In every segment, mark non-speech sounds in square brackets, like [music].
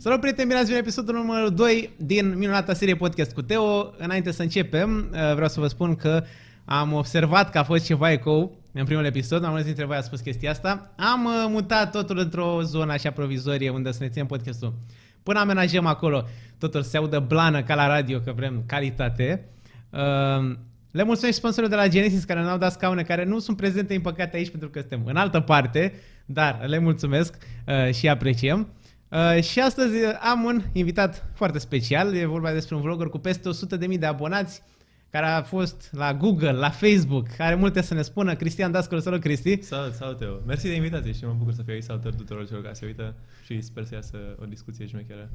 Salut prieteni, bine ați venit la episodul numărul 2 din minunata serie podcast cu Teo. Înainte să începem, uh, vreau să vă spun că am observat că a fost ceva eco în primul episod, am mulți dintre voi a spus chestia asta. Am uh, mutat totul într-o zonă așa provizorie unde să ne ținem podcastul. Până amenajăm acolo, totul se audă blană ca la radio, că vrem calitate. Uh, le mulțumesc și sponsorilor de la Genesis care ne-au dat scaune care nu sunt prezente în păcate aici pentru că suntem în altă parte, dar le mulțumesc uh, și apreciem. Uh, și astăzi am un invitat foarte special, e vorba despre un vlogger cu peste 100.000 de abonați, care a fost la Google, la Facebook, are multe să ne spună. Cristian Dascăl, salut Cristi! Salut, salut Teo! Mersi de invitație și mă bucur să fiu aici, salutări tuturor celor care se uită și sper să iasă o discuție șmecheră.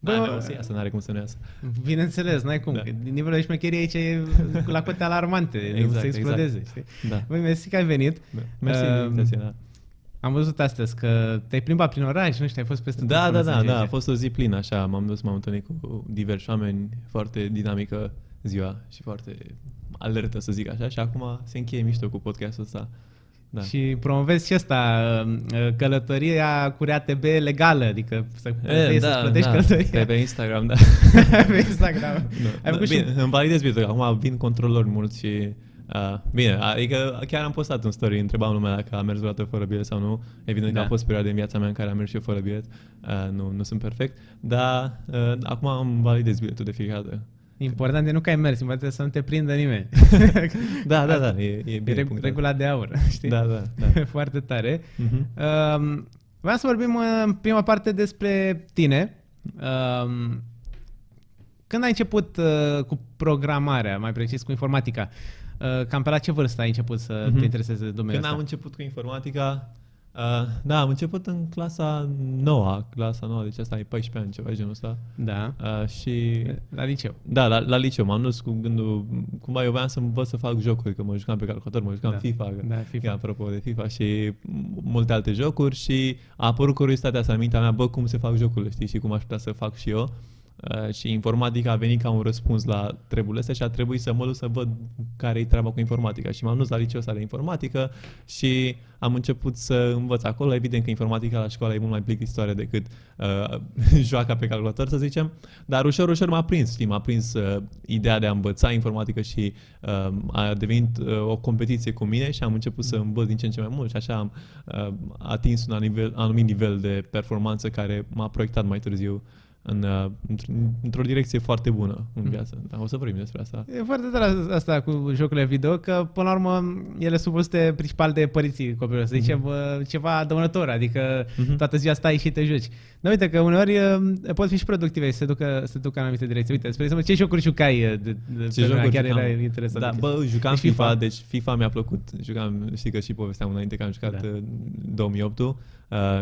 Bă, da, nu, o să iasă, n-are cum să nu iasă. Bineînțeles, n-ai cum. Da. Nivelul de șmecherie aici e la cote alarmante, [laughs] exact, să explodeze. Exact. Știi? Da. Băi, mersi că ai venit. Mersi uh, de invitație, da. Am văzut astăzi că te-ai plimbat prin oraș, nu știu, ai fost peste Da, da, da, da, a fost o zi plină, așa, m-am dus, m-am întâlnit cu diversi oameni, foarte dinamică ziua și foarte alertă, să zic așa, și acum se încheie mișto cu podcastul ăsta. Da. Și promovezi și asta, uh, călătoria cu RATB legală, adică să, e, da, să plătești da, călătoria. Pe, pe Instagram, da. [laughs] pe Instagram. No. Ai făcut bine, și... îmi validez bine, acum vin controlori mulți și Uh, bine, adică chiar am postat un story, întrebam lumea dacă a mers vreodată fără bilet sau nu. Evident da. că a fost perioade în viața mea în care am mers și eu fără bilet. Uh, nu, nu sunt perfect, dar uh, acum am validez biletul de fiecare dată. Important e nu că ai mers, important e să nu te prindă nimeni. [laughs] da, da, da, e, e bine. E regula de aur, [laughs] știi? Da, da, da. [laughs] Foarte tare. Uh-huh. Uh, vreau să vorbim în prima parte despre tine. Uh, când ai început uh, cu programarea, mai precis cu informatica? Uh, cam pe la ce vârstă ai început să uh-huh. te mhm. intereseze de domeniul Când ăsta? am început cu informatica, Uh, da, am început în clasa 9, clasa 9, deci asta e 14 ani, ceva genul ăsta. Da. Uh, și... La liceu. Da, la, la liceu. M-am dus cu gândul, cumva eu voiam să învăț să fac jocuri, că mă jucam pe calculator, mă jucam da. FIFA, da, FIFA. Că, apropo de FIFA și multe alte jocuri și a apărut curiozitatea asta în mintea mea, bă, cum se fac jocurile, știi, și cum aș putea să fac și eu. Uh, și informatica a venit ca un răspuns la treburile astea și a trebuit să mă duc să văd care e treaba cu informatica. Și m-am dus la liceu ăsta de informatică și am început să învăț acolo. Evident că informatica la școală e mult mai plictisitoare decât uh, [laughs] joaca pe calculator, să zicem, dar ușor, ușor m-a prins, știi, m-a prins uh, ideea de a învăța informatică și uh, a devenit uh, o competiție cu mine și am început să învăț din ce în ce mai mult și așa am uh, atins un anumit, anumit nivel de performanță care m-a proiectat mai târziu în, uh, într-o direcție foarte bună în mm. viață. Da, o să vorbim despre asta. E foarte tare asta cu jocurile video, că până la urmă ele sunt văzute principal de părinții copilului, să zicem mm-hmm. ceva dăunător, adică mm-hmm. toată ziua stai și te joci. Dar uite că uneori uh, pot fi și productive să se ducă, să ducă în anumite direcții. Uite, spre exemplu, ce jocuri jucai de, de ce jocuri chiar era interesant. Da, bă, jucam deci FIFA, FIFA, deci FIFA mi-a plăcut. Jucam, știi că și povesteam înainte că am jucat da. 2008 uh,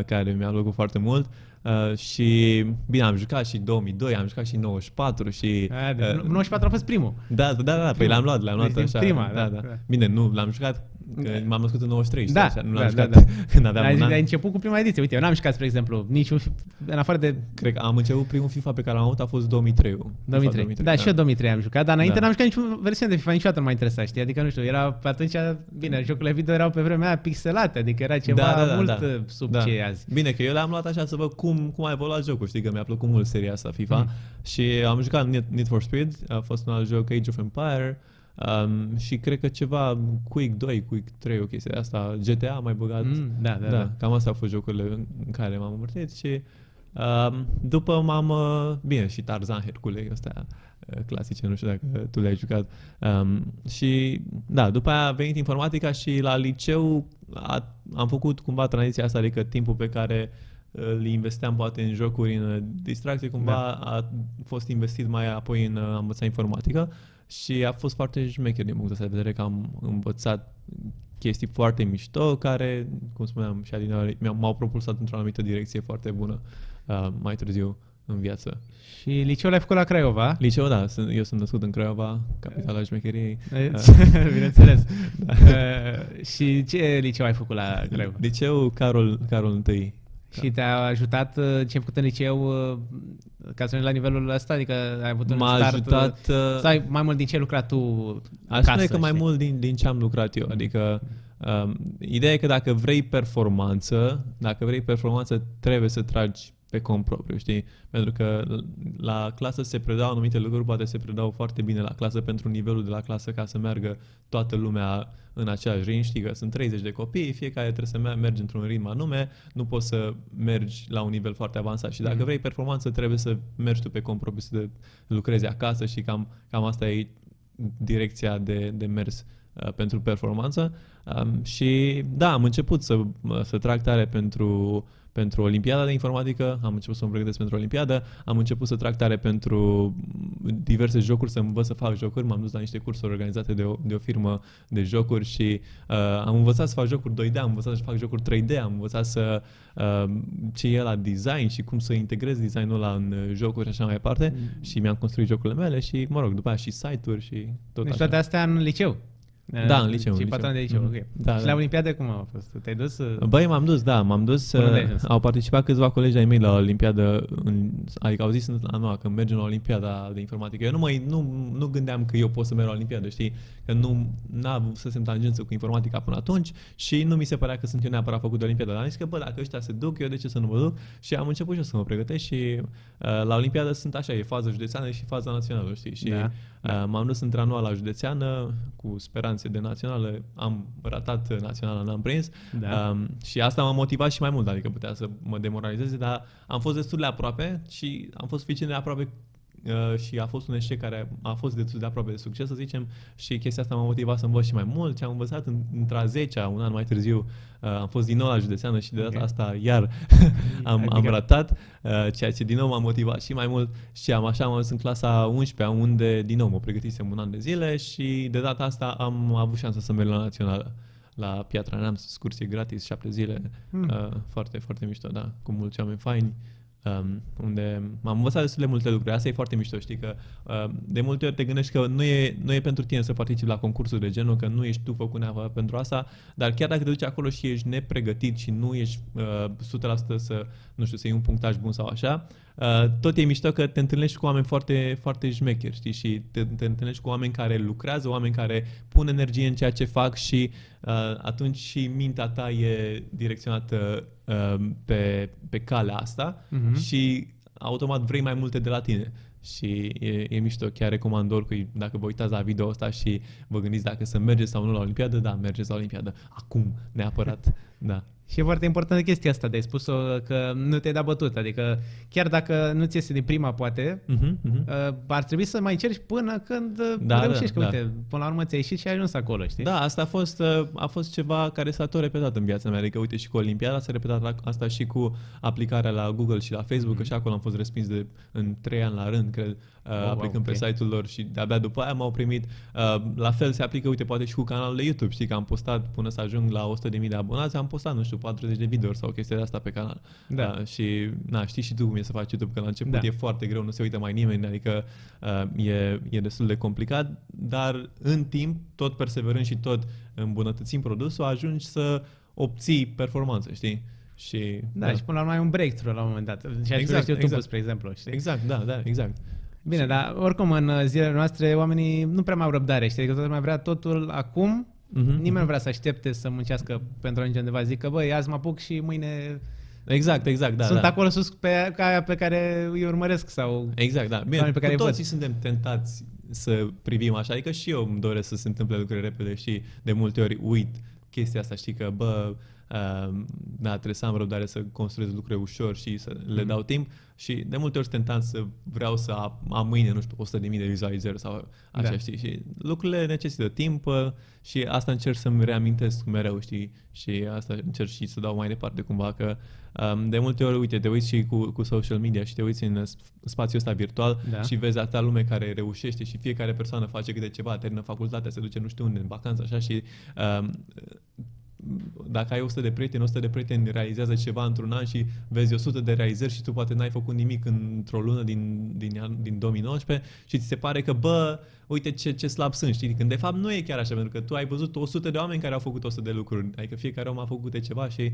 care mi-a plăcut foarte mult. Uh, și bine, am jucat și 2002, am jucat și 94 și... A, de, uh, 94 a fost primul. Da, da, da, da păi l-am luat, l-am luat deci așa. Prima, da, da. da. Bine, nu, l-am jucat Că m-am născut în 93, da, așa, nu l-am da, jucat da, da. [laughs] când aveam ai, un an. ai început cu prima ediție. Uite, eu n-am jucat, spre exemplu, niciun, în afară de... Cred că am început primul FIFA pe care l-am avut a fost 2003 2003. 2003 da, da, și eu 2003 am jucat, dar înainte da. n-am jucat niciun versiune de FIFA, niciodată nu m-a interesat, știi? Adică, nu știu, era pe atunci, bine, jocurile video erau pe vremea aia pixelate, adică era ceva da, da, da, mult da. Uh, sub da. ce e azi. Bine, că eu le-am luat așa să văd cum, cum a evoluat jocul, știi, că mi-a plăcut mult seria asta FIFA mm. și am jucat Need for Speed, a fost un alt joc Age of Empire, Um, și cred că ceva Quick 2, Quick 3, o chestie asta, GTA mai băgat. Mm, da, da, da, da. Cam astea au fost jocurile în, în care m-am învârtit și um, după m-am, uh, bine, și Tarzan, Hercule, astea uh, clasice, nu știu dacă tu le-ai jucat. Um, și da, după aia a venit informatica și la liceu a, am făcut cumva tranziția asta, adică timpul pe care îl investeam poate în jocuri, în distracție, cumva da. a fost investit mai apoi în a învăța informatică și a fost foarte șmecher din punctul ăsta de vedere că am învățat chestii foarte mișto care, cum spuneam și adineori, m-au propulsat într-o anumită direcție foarte bună uh, mai târziu în viață. Și liceul l-ai făcut la Craiova? Liceul, da. Sunt, eu sunt născut în Craiova, capitala șmecheriei. [laughs] Bineînțeles. da. [laughs] uh, și ce liceu ai făcut la Craiova? Liceu Carol, Carol I și te-a ajutat uh, ce ai făcut în liceu uh, ca să la nivelul ăsta? Adică ai avut un M-a start ajutat, uh, sau mai mult din ce ai lucrat tu Aș spune că mai mult din, din ce am lucrat eu. Adică um, ideea e că dacă vrei performanță, dacă vrei performanță, trebuie să tragi pe cont propriu, știi? Pentru că la clasă se predau anumite lucruri, poate se predau foarte bine la clasă pentru nivelul de la clasă ca să meargă toată lumea în aceeași ritm, știi că sunt 30 de copii, fiecare trebuie să mergi într-un ritm anume, nu poți să mergi la un nivel foarte avansat și dacă mm. vrei performanță trebuie să mergi tu pe cont propriu, să lucrezi acasă și cam, cam asta e direcția de, de mers uh, pentru performanță. Um, și da, am început să, să trag tare pentru pentru Olimpiada de Informatică, am început să mă pregătesc pentru Olimpiadă, am început să trag tare pentru diverse jocuri, să învăț să fac jocuri, m-am dus la niște cursuri organizate de o, de o firmă de jocuri și uh, am învățat să fac jocuri 2D, am învățat să fac jocuri 3D, am învățat să uh, ce e la design și cum să integrez designul ăla în jocuri și așa mai departe mm. și mi-am construit jocurile mele și, mă rog, după aia și site-uri și tot deci așa. toate astea în liceu? Da, în liceu. Și patron de liceu, mm. ok. Da, și da. la Olimpiade cum a fost? Te-ai dus? Băi, m-am dus, da, m-am dus. Uh, au participat câțiva colegi ai mei la Olimpiadă, în, adică au zis la noua că mergem la Olimpiada de Informatică. Eu nu, mă, nu, nu gândeam că eu pot să merg la Olimpiadă, știi? Că nu n-am să se tangență cu informatica până atunci și nu mi se părea că sunt eu neapărat făcut de Olimpiada. Dar am zis că, bă, dacă ăștia se duc, eu de ce să nu mă duc? Și am început și eu să mă pregătesc și uh, la Olimpiadă sunt așa, e faza județeană și faza națională, știi? Și da. uh, m-am dus într anuala județeană cu speranțe de națională am ratat naționala, n-am prins da. um, și asta m-a motivat și mai mult, adică putea să mă demoralizeze, dar am fost destul de aproape și am fost suficient de aproape Uh, și a fost un eșec care a fost destul de aproape de succes, să zicem, și chestia asta m-a motivat să învăț și mai mult și am învățat în, într-a 10 un an mai târziu, uh, am fost din nou la județeană și de data okay. asta iar [laughs] am, adică... am ratat, uh, ceea ce din nou m-a motivat și mai mult și am așa am ajuns în clasa 11 unde din nou mă pregătisem un an de zile și de data asta am avut șansa să merg la națională la Piatra Neamț, excursie gratis, șapte zile, mm. uh, foarte, foarte mișto, da, cu mulți oameni faini. Um, unde am învățat destul de multe lucruri. Asta e foarte mișto, știi, că uh, de multe ori te gândești că nu e, nu e pentru tine să participi la concursuri de genul, că nu ești tu făcut neapărat pentru asta, dar chiar dacă te duci acolo și ești nepregătit și nu ești uh, 100% să, nu știu, să iei un punctaj bun sau așa, uh, tot e mișto că te întâlnești cu oameni foarte, foarte șmecheri, știi, și te, te întâlnești cu oameni care lucrează, oameni care pun energie în ceea ce fac și uh, atunci și mintea ta e direcționată uh, pe, pe calea asta uh-huh. și automat vrei mai multe de la tine. Și e, e mișto, chiar recomand oricui, dacă vă uitați la video ăsta și vă gândiți dacă să mergeți sau nu la Olimpiadă, da, mergeți la Olimpiadă. Acum, neapărat, [laughs] da. Și e foarte importantă chestia asta de ai spus că nu te-ai dat bătut. Adică chiar dacă nu ți iese din prima, poate, uh-huh, uh-huh. ar trebui să mai încerci până când uh, da, reușești. Da, că, da. uite, până la urmă ți-ai ieșit și ai ajuns acolo, știi? Da, asta a fost, uh, a fost ceva care s-a tot repetat în viața mea. Adică, uite, și cu Olimpiada s-a repetat asta și cu aplicarea la Google și la Facebook, uh-huh. că și acolo am fost respins de, în trei ani la rând, cred, uh, oh, aplicând wow, okay. pe site-ul lor și de-abia după aia m-au primit. Uh, la fel se aplică, uite, poate și cu canalul de YouTube. Știi că am postat până să ajung la 100.000 de abonați, am postat, nu știu, 40 de videouri sau chestia de asta pe canal. Da. Uh, și, na, știi și tu cum e să faci YouTube, că la început da. e foarte greu, nu se uită mai nimeni, adică uh, e, e destul de complicat, dar în timp, tot perseverând și tot îmbunătățind produsul, ajungi să obții performanță, știi? Și, da, da, și până la urmă ai un breakthrough la un moment dat. Și exact, YouTube, exact. spre exemplu. Știi? Exact, da, da, exact. Bine, și... dar oricum în zilele noastre oamenii nu prea mai au răbdare, știi? Adică toată lumea vrea totul acum Uh-huh. Nimeni nu vrea să aștepte să muncească pentru a ajunge undeva. Zic că, băi, azi mă apuc și mâine Exact, exact, da. Sunt da. acolo sus pe aia pe care îi urmăresc sau... Exact, da. Bine, pe care cu toții văd. suntem tentați să privim așa, adică și eu îmi doresc să se întâmple lucruri repede și de multe ori uit chestia asta, știi că, bă, uh, da, trebuie să am răbdare să construiesc lucruri ușor și să mm-hmm. le mhm. dau timp și de multe ori sunt tentant să vreau să am mâine, nu știu, 100.000 de vizualizări sau așa, da. știi, și lucrurile necesită timp uh, și asta încerc să-mi reamintesc mereu, știi, și asta încerc și să dau mai departe cumva, că um, de multe ori, uite, te uiți și cu, cu social media și te uiți în spațiul ăsta virtual da. și vezi atâta lume care reușește și fiecare persoană face câte ceva, termină facultatea, se duce nu știu unde, în vacanță, așa și um, dacă ai 100 de prieteni, 100 de prieteni realizează ceva într-un an și vezi 100 de realizări și tu poate n-ai făcut nimic într-o lună din, din, din 2019 și ți se pare că, bă, uite ce, ce slab sunt, știi? Când de fapt nu e chiar așa, pentru că tu ai văzut 100 de oameni care au făcut 100 de lucruri, adică fiecare om a făcut de ceva și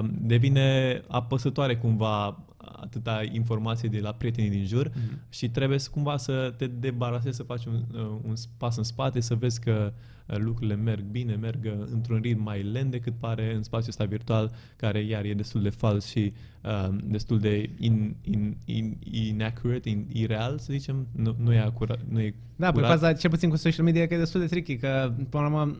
um, devine apăsătoare cumva atâta informație de la prietenii din jur Mhm. și trebuie să cumva să te debarasezi, să faci un, uh, un pas în spate, să vezi că uh, lucrurile merg bine, merg uh, într-un ritm mai lent decât pare în spațiul ăsta virtual, care iar e destul de fals și uh, destul de in, in, in, inaccurate, in, ireal, să zicem, nu, nu e acurat, nu e Da, pe curat. faza, cel puțin cu social media, că e destul de tricky, că, până la urmă,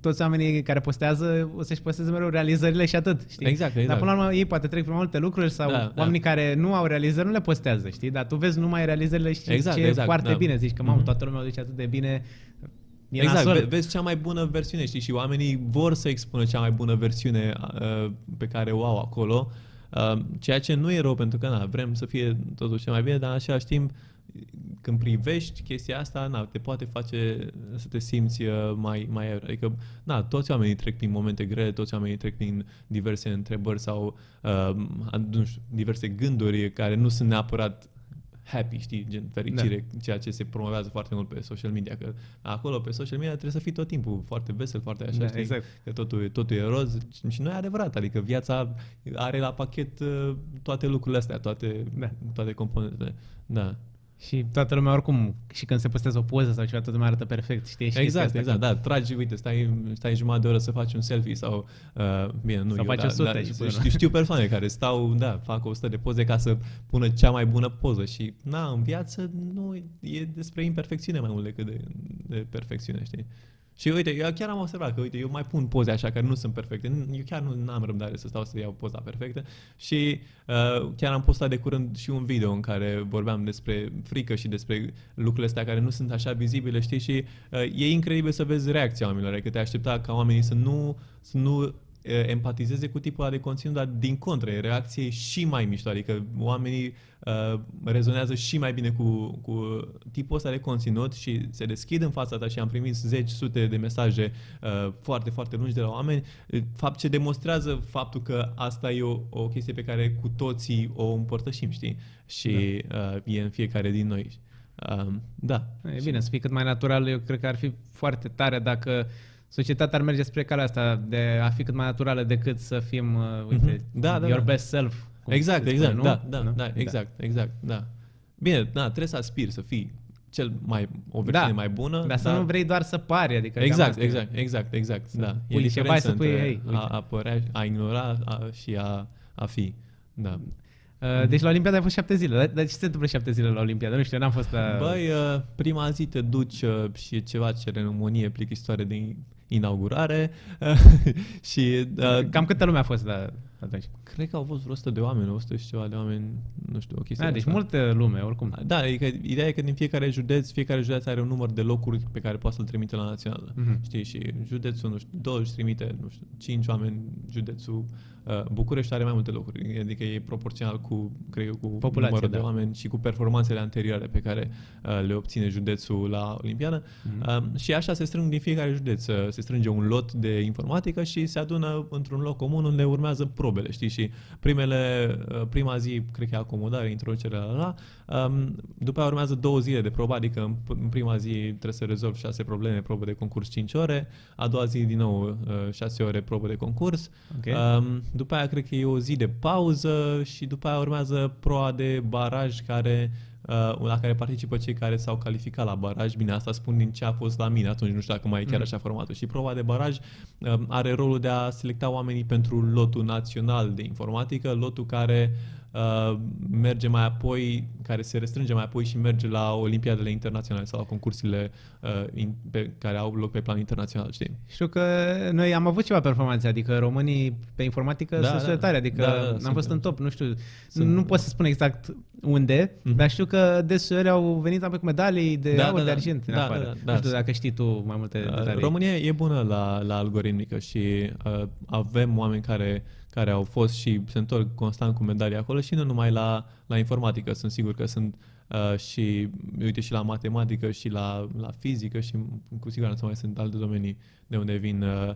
toți oamenii care postează o să-și posteze mereu realizările și atât, știi? Exact, Dar exact. până la urmă ei poate trec prin multe lucruri sau Da, da, da. oamenii care nu au realizări nu le postează, știi? Dar tu vezi numai realizările și Exact, ce exact, e foarte da. bine. Zici că, mamă, Mhm. toată lumea o zice atât de bine. E exact, nasol. ve- vezi cea mai bună versiune, știi, și oamenii vor să expună cea mai bună versiune uh, pe care o au acolo, uh, ceea ce nu e rău, pentru că na, vrem să fie totuși cel mai bine, dar în același timp, când privești chestia asta, na, te poate face să te simți uh, mai, mai euro. Adică, na, toți oamenii trec prin momente grele, toți oamenii trec prin diverse întrebări sau, uh, nu știu, diverse gânduri care nu sunt neapărat happy, știi, gen fericire, da. ceea ce se promovează foarte mult pe social media, că acolo pe social media trebuie să fii tot timpul foarte vesel, foarte așa, Da, știi, exact. că totul, e- totul e roz și nu e adevărat, adică viața are la pachet uh, toate lucrurile astea, toate, Da. toate componentele. Da. Și toată lumea oricum, și când se postează o poză sau ceva, toată lumea arată perfect, știi? Și chestia Exact, asta exact, că- da, tragi, uite, stai, stai jumătate de oră să faci un selfie sau, uh, bine, nu Sau eu, faci da, 100 da, și știu, până- știu persoane care stau, da, fac 100 de poze ca să pună cea mai bună poză și, na, în viață nu e despre imperfecțiune mai mult decât de, de perfecțiune, știi? Și uite, eu chiar am observat că, uite, eu mai pun poze așa care nu sunt perfecte. Eu chiar nu am răbdare să stau să iau poza perfectă și uh, chiar am postat de curând și un video în care vorbeam despre frică și despre lucrurile astea care nu sunt așa vizibile, știi? Și uh, e incredibil să vezi reacția oamenilor, adică te aștepta ca oamenii să nu, să nu uh, empatizeze cu tipul ăla de conținut, dar din contră, e reacție și mai mișto, adică oamenii uh, rezonează și mai bine cu, cu tipul ăsta de conținut și se deschid în fața ta și am primit zeci, sute de mesaje uh, foarte, foarte lungi de la oameni, uh, fapt ce demonstrează faptul că asta e o, o chestie pe care cu toții o împărtășim, știi? Și da. uh, e în fiecare din noi. Uh, da. E bine, să fii cât mai natural, eu cred că ar fi foarte tare dacă societatea ar merge spre calea asta de a fi cât mai naturală decât să fim, uh, uite, Mhm. Da, da, your da. best self. Cum Exact, se exact, spune, da, nu? da, Nu? da, exact, exact, da. Bine, da, trebuie să aspiri să fii cel mai, o versiune Da, mai bună. Dar să nu vrei doar să pari, adică cam Exact, asta e. exact, exact, exact, da. pui niște bai să pui, între "Hei, uite." a, a părea, a ignora a, și a, a fi. Da. Uh, Deci la Olimpiada ai fost șapte zile. Dar, dar ce se întâmplă șapte zile la Olimpiada? Nu știu, eu n-am fost la... Băi, uh, prima zi te duci uh, și e ceva ceremonie plictisitoare de inaugurare [laughs] și uh, Cam câtă lume a fost la atunci? Cred că au fost vreo 100 de oameni, 100 și ceva de oameni, nu știu, o chestie Da, de deci asta. multă lume, oricum. Da, adică ideea e că din fiecare județ, fiecare județ are un număr de locuri pe care poate să-l trimite la națională. Mhm. Știi, și județul, nu știu, 20 trimite, nu știu, 5 oameni, județul uh, București are mai multe locuri, adică e proporțional cu, cred eu, cu Populație, numărul da. de oameni și cu performanțele anterioare pe care uh, le obține județul la Olimpiadă. Mhm. Uh, și așa se strâng din fiecare județ, uh, se strânge un lot de informatică și se adună într-un loc comun unde urmează probele, știi, și primele, uh, prima zi, cred că e acomodare, introducere la la, um, după aia urmează două zile de probă, adică în, în prima zi trebuie să rezolvi șase probleme, probă de concurs 5 ore, a doua zi din nou uh, șase ore probă de concurs, Ok. um, după aia cred că e o zi de pauză și după aia urmează proa de baraj care uh, la care participă cei care s-au calificat la baraj. Bine, asta spun din ce a fost la mine atunci, nu știu dacă mai e chiar Mm. așa formatul. Și proba de baraj uh, are rolul de a selecta oamenii pentru lotul național de informatică, lotul care uh, merge mai apoi, care se restrânge mai apoi și merge la olimpiadele internaționale sau la concursurile uh, in, pe, care au loc pe plan internațional, știi? Știu că noi am avut ceva performanțe, adică românii pe informatică Da, sunt da. tare, adică Da, da, da, am sunt- fost în top, nu știu, sunt- nu pot să spun exact unde, Mhm. dar știu că deseori au venit apoi cu medalii de Da, aur, da, de da. argint în Da, afară. da, da, nu da. știu dacă știi tu mai multe Uh, detalii. România e bună la, la algoritmică și uh, avem oameni care, care au fost și se întorc constant cu medalii acolo și nu numai la, la informatică. Sunt sigur că sunt uh, și, uite, și la matematică și la, la fizică și cu siguranță mai sunt alte domenii de unde vin uh,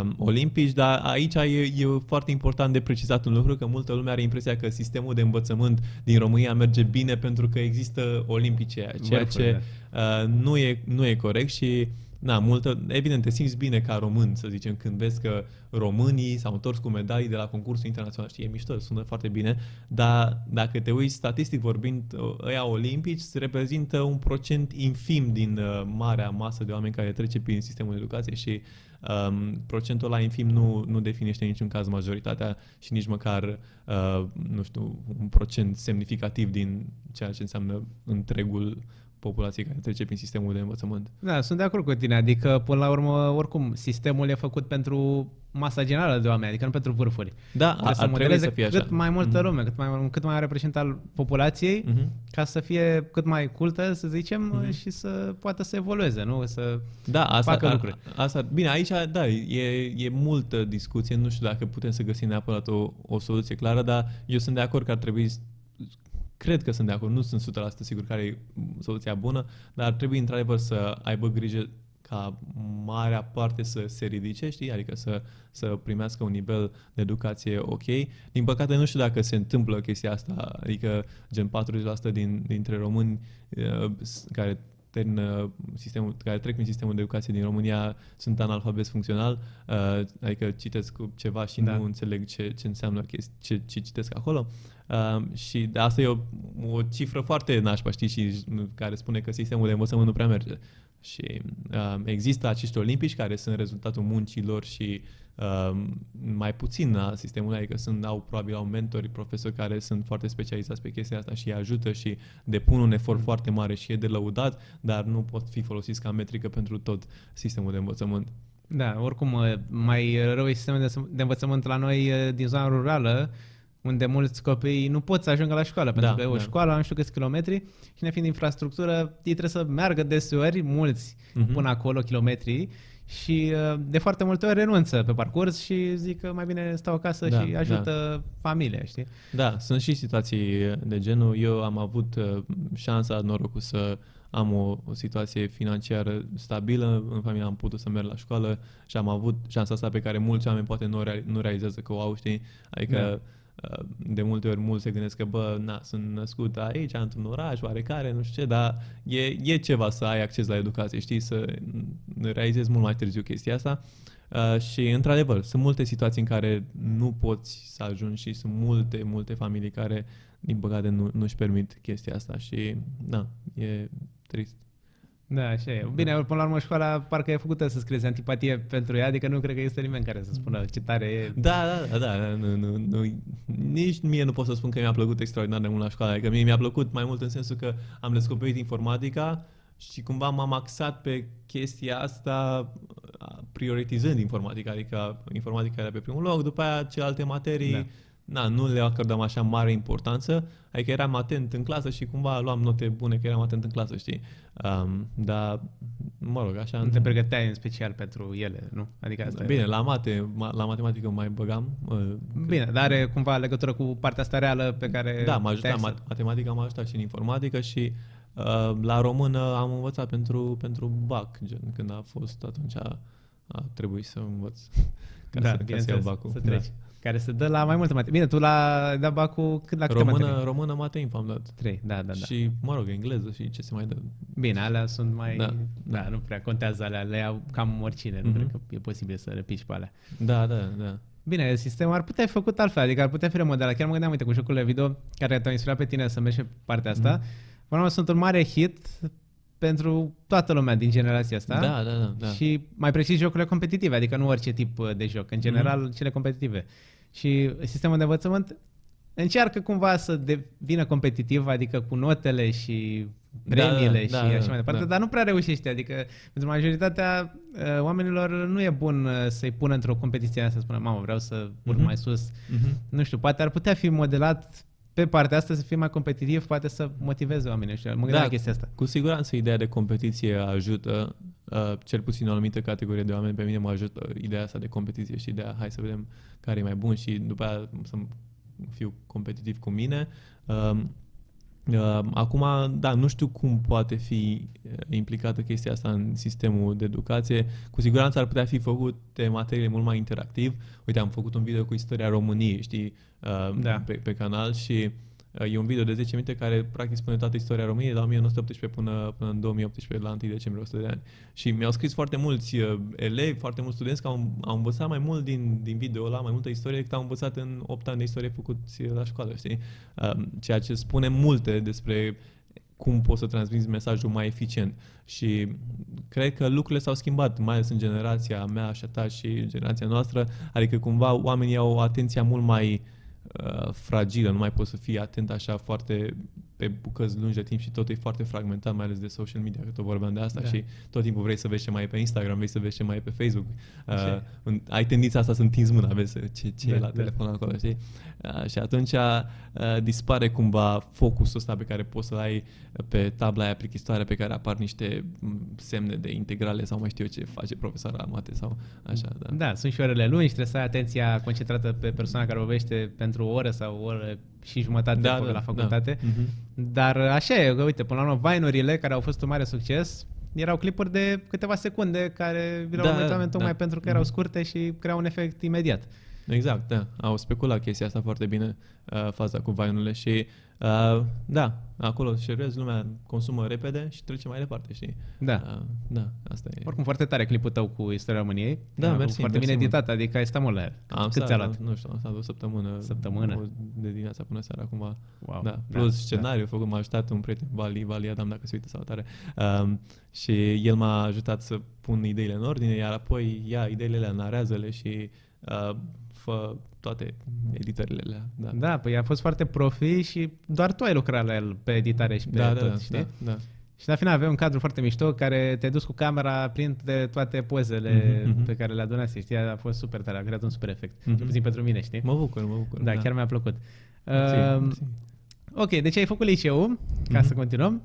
um, olimpici, dar aici e, e foarte important de precizat un lucru, că multă lume are impresia că sistemul de învățământ din România merge bine pentru că există olimpice, ceea Vârfuri, ce uh, nu, e, nu e corect și Na, multă, evident, te simți bine ca român, să zicem, când vezi că românii s-au întors cu medalii de la concursul internațional. Știi, e mișto, sună foarte bine, dar dacă te uiți statistic vorbind, ăia olimpici reprezintă un procent infim din uh, marea masă de oameni care trece prin sistemul de educație și um, procentul ăla infim nu, nu definește în niciun caz majoritatea și nici măcar, uh, nu știu, un procent semnificativ din ceea ce înseamnă întregul populației care trece prin sistemul de învățământ. Da, sunt de acord cu tine. Adică, până la urmă, oricum, sistemul e făcut pentru masa generală de oameni, adică nu pentru vârfuri. Da, Trebuie ar, să ar trebui să modeleze fie cât așa. mai multă Mhm. lume, cât mai, cât mai reprezentant al populației, Mhm. ca să fie cât mai cultă, să zicem, Mhm. și să poată să evolueze, nu? Să... Da, asta, facă ar, lucruri. asta, bine, aici, da, e, e multă discuție, nu știu dacă putem să găsim neapărat o, o soluție clară, dar eu sunt de acord că ar trebui, cred că sunt de acord, nu sunt 100% sigur care e soluția bună, dar ar trebui într-adevăr să aibă grijă ca marea parte să se ridice, știi? Adică să, să primească un nivel de educație ok. Din păcate nu știu dacă se întâmplă chestia asta, adică gen 40% din, dintre români uh, s- care termină sistemul, care trec prin sistemul de educație din România sunt analfabet funcțional, uh, adică citesc ceva și Da. nu înțeleg ce, ce înseamnă chesti- ce, ce citesc acolo. Uh, și de asta e o, o cifră foarte nașpa, știi, și care spune că sistemul de învățământ nu prea merge. Și uh, există acești olimpici care sunt rezultatul muncii lor și uh, mai puțin a sistemului, adică sunt, au probabil au mentori, profesori care sunt foarte specializați pe chestia asta și îi ajută și depun un efort Mm. foarte mare și e de lăudat, dar nu pot fi folosiți ca metrică pentru tot sistemul de învățământ. Da, oricum, mai rău e sistemul de, de învățământ la noi eh, din zona rurală, unde mulți copii nu pot să ajungă la școală, pentru Da, că e o da. școală, nu știu câți kilometri, și nefiind infrastructură, ei trebuie să meargă deseori, mulți, Mhm. până acolo, kilometri, și eh, de foarte multe ori renunță pe parcurs și zic că mai bine stau acasă Da, și ajută familia, știi? Da, sunt și situații de genul. Eu am avut uh, șansa, norocul să am o, o situație financiară stabilă, în familie am putut să merg la școală și am avut șansa asta pe care mulți oameni poate nu, rea- nu realizează că o au, știi? Adică uh, de multe ori mulți se gândesc că, bă, na, sunt născut aici, într-un oraș, oarecare, nu știu ce, dar e, e ceva să ai acces la educație, știi? Să realizezi mult mai târziu chestia asta. Uh, și, într-adevăr, sunt multe situații în care nu poți să ajungi și sunt multe, multe familii care, din păcate, nu, nu-și permit chestia asta și, na, e trist. Da, așa e. Bine, până la urmă școala parcă e făcută să scriezi antipatie pentru ea, adică nu cred că este nimeni care să spună ce tare e. Da, da, da, da nu, nu, nu, nici mie nu pot să spun că mi-a plăcut extraordinar de mult la școală, adică mie mi-a plăcut mai mult în sensul că am descoperit informatica și cumva m-am axat pe chestia asta prioritizând informatica, adică informatica era pe primul loc, după aia celelalte materii, Da. Na, nu le acordam așa mare importanță, adică eram atent în clasă și cumva luam note bune că eram atent în clasă, știi? Um, dar, mă rog, așa... Nu te pregăteai în special pentru ele, nu? Adică asta e. Bine, la mate, ma- la matematică mai băgam. uh, Bine, dar are cumva legătură cu partea asta reală pe care... Da, m-a ajutat, te-ai mat- matematica m-a ajutat și în informatică și uh, la română am învățat pentru, pentru BAC, gen, când a fost atunci a, a trebuit să învăț [laughs] ca, da, să, ca să iau bineînțeles, BAC-ul. să treci. Care se dă la mai multe materii. Bine, tu la da bacul cât la Da. câte Română, materii? română, mate info am dat. Trei, da, da, da. Și, mă rog, engleză și ce se mai dă. Bine, alea sunt mai... Da, Da, da nu prea contează alea, le iau cam oricine, nu Mhm. cred că e posibil să le piși pe alea. Da, da, da. Bine, sistemul ar putea fi făcut altfel, adică ar putea fi remodelat. Chiar mă gândeam, uite, cu jocurile video care te-au inspirat pe tine să mergi pe partea asta. Mhm. Mm-hmm. Până la urmă sunt un mare hit pentru toată lumea din generația asta. Da, da, da. da. Și mai precis jocurile competitive, adică nu orice tip uh, de joc, în general Mhm. cele competitive. Și sistemul de învățământ încearcă cumva să devină competitiv, adică cu notele și Da, premiile da, și da, așa da, mai departe, da. dar nu prea reușește, adică pentru majoritatea uh, oamenilor nu e bun uh, să-i pună într-o competiție să spună, mamă, vreau să urc Mhm. mai sus. Mhm. Nu știu, poate ar putea fi modelat pe partea asta să fie mai competitiv, poate să motiveze oamenii. Știu, mă gândeam Da. la chestia asta. Cu siguranță ideea de competiție ajută, uh, cel puțin o anumită categorie de oameni, pe mine mă ajută ideea asta de competiție și ideea hai să vedem care e mai bun și după aia să fiu competitiv cu mine. Uh, Uh, acum, da, nu știu cum poate fi uh, implicată chestia asta în sistemul de educație. Cu siguranță ar putea fi făcute materiile mult mai interactiv. Uite, am făcut un video cu istoria României, știi, uh, Da. pe, pe canal și uh, e un video de 10 minute care practic spune toată istoria României de la 1918 până, până în 2018, la 1 decembrie 100 de ani. Și mi-au scris foarte mulți uh, elevi, foarte mulți studenți că au, au învățat mai mult din, din video ăla, mai multă istorie decât au învățat în 8 ani de istorie făcuți la școală, știi? Uh, ceea ce spune multe despre cum poți să transmiți mesajul mai eficient. Și cred că lucrurile s-au schimbat, mai ales în generația mea și a ta și generația noastră, adică cumva oamenii au atenția mult mai uh, fragilă, nu mai poți să fii atent așa foarte pe bucăți lungi de timp și totul e foarte fragmentat, mai ales de social media, că tot vorbeam de asta Da. și tot timpul vrei să vezi ce mai e pe Instagram, vrei să vezi ce mai e pe Facebook. Așa Uh, e. în, ai tendința asta să întinzi mâna, vezi ce, ce Da, e la da. telefon acolo, știi? Uh, și atunci uh, dispare cumva focusul ăsta pe care poți să-l ai pe tabla aia plichistoare pe care apar niște m, semne de integrale sau mai știu eu ce face profesoara la mate sau așa, da. Da, sunt și orele lungi, trebuie să ai atenția concentrată pe persoana care vorbește pentru o oră sau o oră și jumătate Da, pe da, la facultate. da. Mhm. Dar așa e, că uite, până la urmă, Vine-urile care au fost un mare succes, erau clipuri de câteva secunde care virau Da, da, momentan da, tocmai da. pentru că erau Mhm. scurte și creau un efect imediat. Exact, da. Au speculat chestia asta foarte bine, uh, faza cu vainurile și uh, da, acolo și rez, lumea consumă repede și trece mai departe, știi? Da. Uh, da, asta e. Oricum foarte tare clipul tău cu istoria României. Da, Uh, mersi, Foarte mersi bine mult. editat, adică ai stat mult la el. Am Cât stat, ți-a luat? Nu știu, am stat o săptămână. Săptămână? o- De dimineața până seara, acum. Wow. Da, plus scenariu, făcut, m-a ajutat un prieten, Vali, Vali Adam, dacă se uită sau tare. Um, și el m-a ajutat să pun ideile în ordine, iar apoi ia ideile alea, narează-le și uh, fă toate editările alea. Da, Da, păi a fost foarte profi și doar tu ai lucrat la el pe editare și pe da, tot, da, știi? da, da. Și la final avea un cadru foarte mișto care te-ai dus cu camera printre toate pozele Mhm, mhm. pe care le adunase, știi? A fost super tare, a creat un super efect. Mhm. Cel puțin pentru mine, știi? Mă bucur, mă bucur. Da, chiar mi-a plăcut. Mersi, Uh, mersi. ok, deci ai făcut liceu, ca Mhm. să continuăm.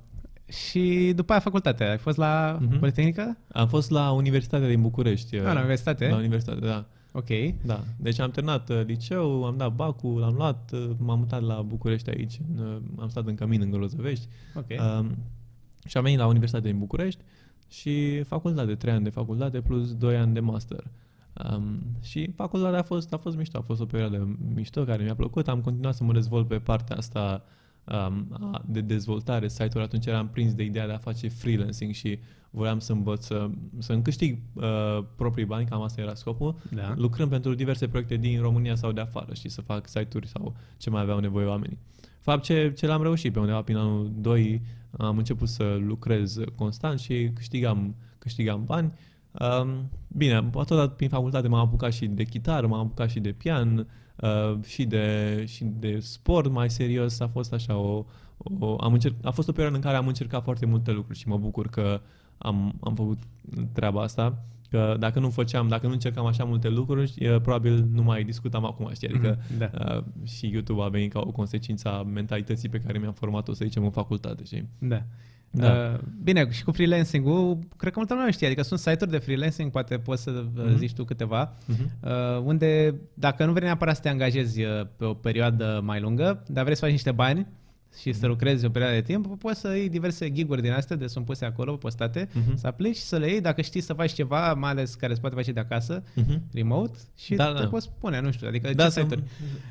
Și după aia facultatea. Ai fost la Mhm. Politehnică? Am fost la Universitatea din București. Ah, la universitate? La universitate, da. Ok. Da, deci am terminat uh, liceu, am dat bacul, l-am luat, uh, m-am mutat la București aici, în, uh, am stat în Cămin, în Grozăvești. Ok. Um, și am venit la Universitatea din București și facultate, 3 ani de facultate plus 2 ani de master. Um, și facultatea a fost, a fost mișto, a fost o perioadă mișto care mi-a plăcut. Am continuat să mă dezvolt pe partea asta um, a- de dezvoltare site-uri. Atunci eram prins de ideea de a face freelancing și voiam să învăț să, să îmi câștig uh, proprii bani, cam asta era scopul, Da. lucrând pentru diverse proiecte din România sau de afară și să fac site-uri sau ce mai aveau nevoie oamenii. Fapt ce, ce l-am reușit pe undeva prin anul 2 am început să lucrez constant și câștigam, câștigam bani. Um, bine, tot prin facultate m-am apucat și de chitară, m-am apucat și de pian uh, și, de, și de sport mai serios. A fost așa o, o am încerc, a fost o perioadă în care am încercat foarte multe lucruri și mă bucur că am, am făcut treaba asta. Că dacă nu făceam, dacă nu încercam așa multe lucruri, e, probabil nu mai discutam acum, știi? Adică Mhm, da. uh, și YouTube a venit ca o consecință a mentalității pe care mi-am format-o, să zicem, în facultate, știi? Da. Da. Uh, bine, și cu freelancing-ul, cred că multă lume nu știe, adică sunt site-uri de freelancing, poate poți să uh, Mhm. zici tu câteva, Mhm. uh, unde dacă nu vrei neapărat să te angajezi uh, pe o perioadă mai lungă, dar vrei să faci niște bani și Mhm. să lucrezi o perioadă de timp, poți să iei diverse giguri din astea de sunt puse acolo, postate, Mhm. să aplici și să le iei dacă știi să faci ceva, mai ales care se poate face de acasă, Mhm. remote, și Da, te da. poți pune, nu știu, adică Da, ce să- site-uri?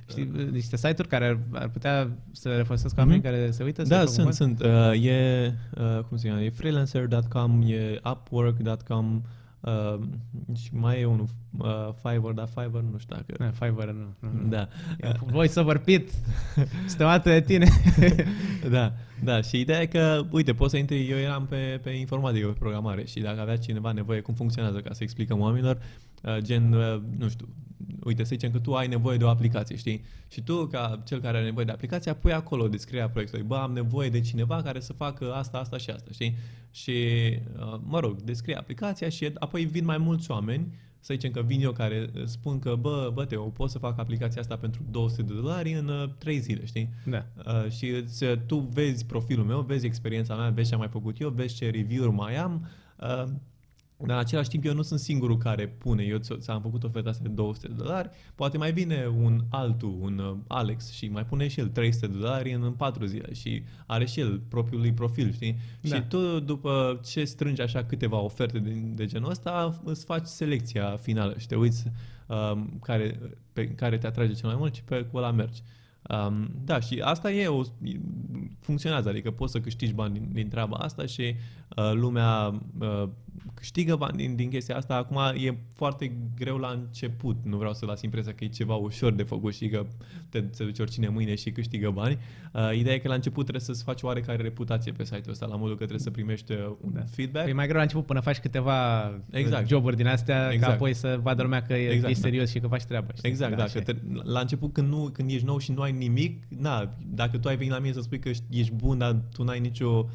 Știi, niște site-uri care ar, ar putea să le folosesc Mhm. oamenii care se uită? să Da, facă sunt, bani? sunt. Uh, e, uh, cum se cheamă, e freelancer.com, e upwork.com uh, și mai e unul, uh, Fiverr, dar Fiverr nu știu dacă... Da, Fiverr nu. nu. Da. Voi să vă pit. [laughs] Suntem atât de tine. [laughs] da, da, și ideea e că, uite, poți să intri, eu eram pe, pe informatică, pe programare și dacă avea cineva nevoie cum funcționează ca să explicăm oamenilor, uh, gen, uh, nu știu, uite, să zicem că tu ai nevoie de o aplicație, știi? Și tu, ca cel care are nevoie de aplicație, pui acolo descrierea proiectului, bă, am nevoie de cineva care să facă asta, asta și asta, știi? Și, uh, mă rog, descrie aplicația și apoi vin mai mulți oameni să zicem că vin eu care uh, spun că, bă, bă, Teo, pot să fac aplicația asta pentru 200 de dolari în uh, 3 zile, știi? Da. Uh, și îți, uh, tu vezi profilul meu, vezi experiența mea, vezi ce am mai făcut eu, vezi ce review-uri mai am uh, Dar în același timp eu nu sunt singurul care pune. Eu ți- ți-am făcut oferta asta de 200 de dolari, poate mai vine un altul, un uh, Alex și mai pune și el 300 de dolari în, în 4 zile și are și el propriul lui profil, știi? Da. Și tu după ce strângi așa câteva oferte de, de genul ăsta, îți faci selecția finală și te uiți um, care, pe care te atrage cel mai mult și pe cu ăla mergi. Um, da, și asta e o, funcționează, adică poți să câștigi bani din, din treaba asta și uh, lumea uh, câștigă bani din, din chestia asta. Acum e foarte greu la început, nu vreau să las impresia că e ceva ușor de făcut și că te, se duce oricine mâine și câștigă bani. Uh, ideea e că la început trebuie să-ți faci oarecare reputație pe site-ul ăsta, la modul că trebuie să primești uh, un Da. feedback. E mai greu la început până faci câteva Exact. joburi din astea, exact. Exact. ca apoi să vadă lumea că e, Exact, ești da. serios și că faci treaba. Știi? Exact, da, așa că e. te, la început când, nu, când ești nou și nu ai nimic, na, dacă tu ai venit la mine să spui că ești- ești bun, dar tu n-ai nicio,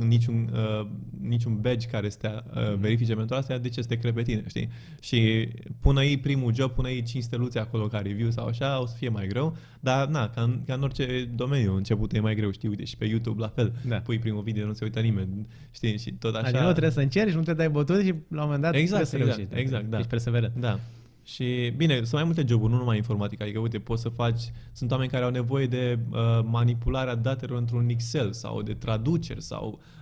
niciun, uh, niciun badge care să te uh, verifice pentru asta, de ce să te crede pe tine, știi? Și până ei primul job, până ei 5 steluțe acolo ca review sau așa, o să fie mai greu, dar na, ca în, ca în orice domeniu, început e mai greu, știi, uite, și pe YouTube la fel, Da. pui primul video, nu se uită nimeni, știi, și tot așa. Adică nu trebuie să încerci, nu te dai bătut și la un moment dat Exact, trebuie să exact, reușești. exact, da. Ești perseverent. Da. Și bine, sunt mai multe joburi, nu numai informatică. Adică, uite, poți să faci... Sunt oameni care au nevoie de uh, manipularea datelor într-un Excel sau de traduceri sau uh,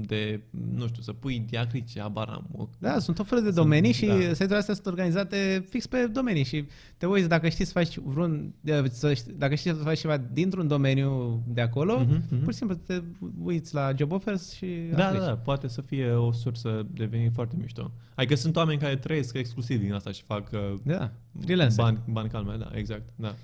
de, nu știu, să pui diacritice, abar n-am. O- Da, sunt tot felul de Sunt- domenii și da. site-urile astea sunt organizate fix pe domenii și te uiți dacă știi să faci vreun, de- să știi- dacă știi să faci ceva dintr-un domeniu de acolo, Mhm, mhm. pur și simplu te uiți la job offers și Da, da, aplici. da, poate să fie o sursă de venit foarte mișto. Adică sunt oameni care trăiesc exclusiv din asta și fac uh, Da, freelancer. bani, bani calme, da, exact, da.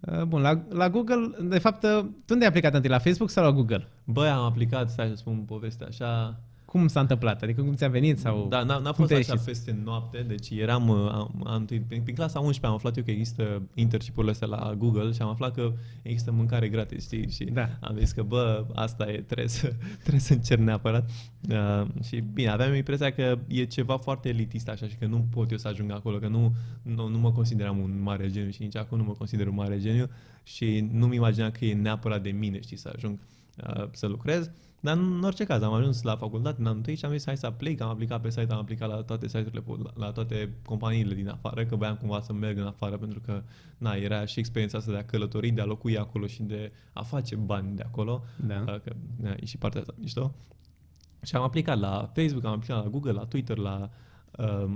Uh, Bun, la, la Google, de fapt, uh, tu unde ai aplicat întâi, la Facebook sau la Google? Băi, am aplicat, stai să spun povestea așa, Cum s-a întâmplat? Adică cum ți-a venit? Sau Da, n-a, n-a cum fost te-ai așa ieșit? peste noapte, deci eram, uh, am, am, prin, prin clasa 11 am aflat eu că există internship-urile astea la Google și am aflat că există mâncare gratis, știi? Și Da. am zis că, bă, asta e, trebuie să, [laughs] trebuie să încerc neapărat. Uh, și bine, aveam impresia că e ceva foarte elitist așa și că nu pot eu să ajung acolo, că nu, nu, nu mă consideram un mare geniu și nici acum nu mă consider un mare geniu și nu-mi imaginam că e neapărat de mine, știi, să ajung uh, să lucrez. Dar în orice caz, am ajuns la facultate în anul întâi și am zis hai să aplic, am aplicat pe site, am aplicat la toate site-urile, po- la toate companiile din afară, că voiam cumva să merg în afară pentru că, na, era și experiența asta de a călători, de a locui acolo și de a face bani de acolo, Da. uh, că na, e și partea asta mișto. Și am aplicat la Facebook, am aplicat la Google, la Twitter, la um,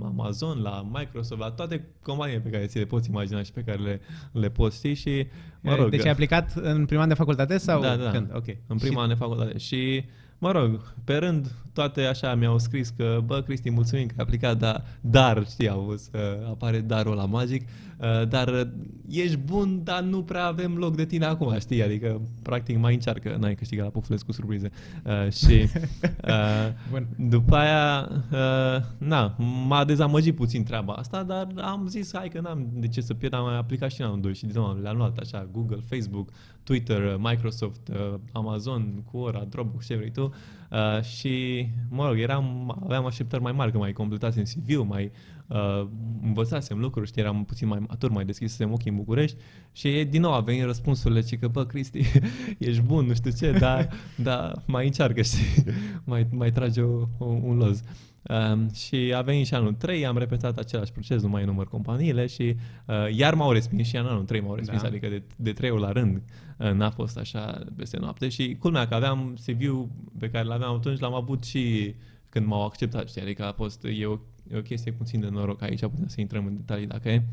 Amazon, la Microsoft, la toate companiile pe care ți le poți imagina și pe care le, le poți ști și, mă rog, Deci ai aplicat în prima an de facultate sau Da, da. când? Ok. în prima an de facultate. Și, mă rog, pe rând, toate așa mi-au scris că, bă, Cristi, mulțumim că ai aplicat, dar, dar știi, au văzut, uh, apare darul la magic, uh, dar uh, ești bun, dar nu prea avem loc de tine acum, știi, adică, practic, mai încearcă, n-ai câștigat la Pufulescu surprize. Uh, și [laughs] uh, Bun. după aia, uh, na, m-a dezamăgit puțin treaba asta, dar am zis, hai că n-am de ce să pierd, am mai aplicat și în anul 2 și din nou le-am luat așa, Google, Facebook, Twitter, uh, Microsoft, uh, Amazon, Quora, Dropbox, ce vrei tu. Uh, și, mă rog, eram, aveam așteptări mai mari că mai completasem CV-ul, mai uh, învățasem lucruri, știi, eram puțin mai matur, mai deschisem ochii în București și din nou a venit răspunsurile, ci că, bă, Cristi, [laughs] ești bun, nu știu ce, dar, [laughs] dar mai încearcă, știi, [laughs] mai, mai trage o, o, un loz. Um, și a venit și anul 3, am repetat același proces, nu mai număr companiile și uh, iar m-au respins și în anul 3 m-au respins, Da. adică de, de 3 ori la rând uh, n-a fost așa peste noapte și culmea că aveam CV-ul pe care l-aveam atunci, l-am avut și când m-au acceptat, știi, adică a fost, e o, e o chestie puțin de noroc aici, putem să intrăm în detalii dacă e.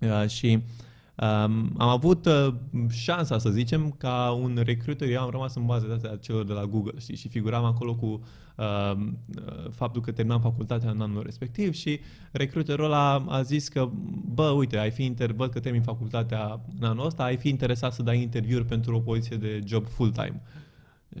Uh, și um, am avut uh, șansa, să zicem, ca un recruiter, eu am rămas în baza de astea a celor de la Google, știi, și figuram acolo cu uh, uh, faptul că terminam facultatea în anul respectiv și recruiterul ăla a zis că, bă, uite, ai fi inter, văd că termin facultatea în anul ăsta, ai fi interesat să dai interviuri pentru o poziție de job full-time.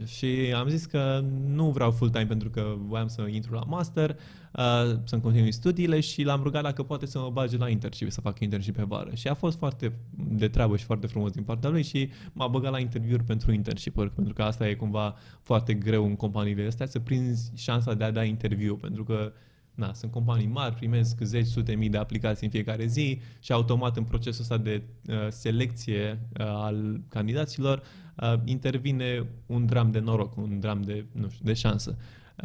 Și am zis că nu vreau full-time pentru că voiam să intru la master, uh, să-mi continui studiile și l-am rugat dacă poate să mă bage la internship, să fac internship pe vară. Și a fost foarte de treabă și foarte frumos din partea lui și m-a băgat la interviuri pentru internship pentru că asta e cumva foarte greu în companiile astea, să prinzi șansa de a da interviu, pentru că Na, sunt companii mari, primesc zeci, sute mii de aplicații în fiecare zi și automat în procesul ăsta de uh, selecție uh, al candidaților uh, intervine un dram de noroc, un dram de, nu știu, de șansă.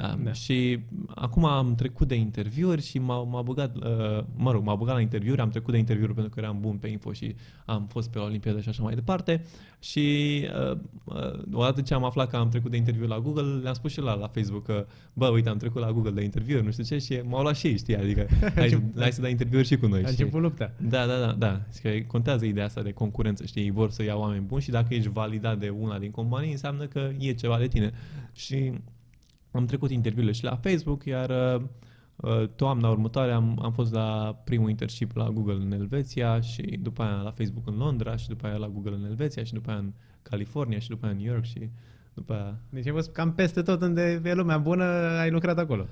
Um, Da. Și acum am trecut de interviuri și m-a, m-a băgat, uh, mă rog, m-a băgat la interviuri, am trecut de interviuri pentru că eram bun pe info și am fost pe Olimpiadă și așa mai departe. Și uh, uh, odată ce am aflat că am trecut de interviu la Google, le-am spus și la, la Facebook că, bă, uite, am trecut la Google de interviuri, nu știu ce, și m-au luat și ei, știi, adică [laughs] hai, hai să dai interviuri și cu noi. A știi? început lupta. Da, da, da, da. Și că contează ideea asta de concurență, știi? Ei vor să ia oameni buni și dacă ești validat de una din companii, înseamnă că e ceva de tine. Și am trecut interviurile și la Facebook, iar uh, uh, toamna următoare am, am fost la primul internship la Google în Elveția și după aia la Facebook în Londra și după aia la Google în Elveția și după aia în California și după aia în New York și după aia... Deci ai fost cam peste tot unde e lumea bună, ai lucrat acolo.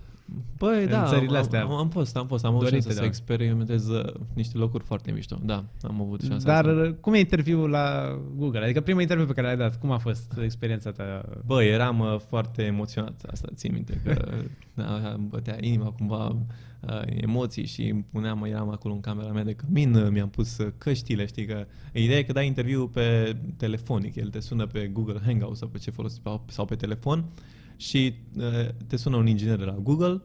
Băi, În da, țările am, astea am, am fost, am fost, am avut dorite, șansa să da. experimentez uh, niște locuri foarte mișto. Da, am avut șansa asta. Dar cum e interviul la Google? Adică prima interviu pe care l-ai dat, cum a fost experiența ta? Bă, eram uh, foarte emoționat, asta țin minte, că [laughs] da, îmi bătea inima cumva, uh, emoții și îmi puneam, eram acolo în camera mea de cămin, uh, mi-am pus uh, căștile, știi că ideea e că dai interviu pe telefonic, el te sună pe Google Hangout sau pe ce folosești sau- sau pe telefon și uh, te sună un inginer de la Google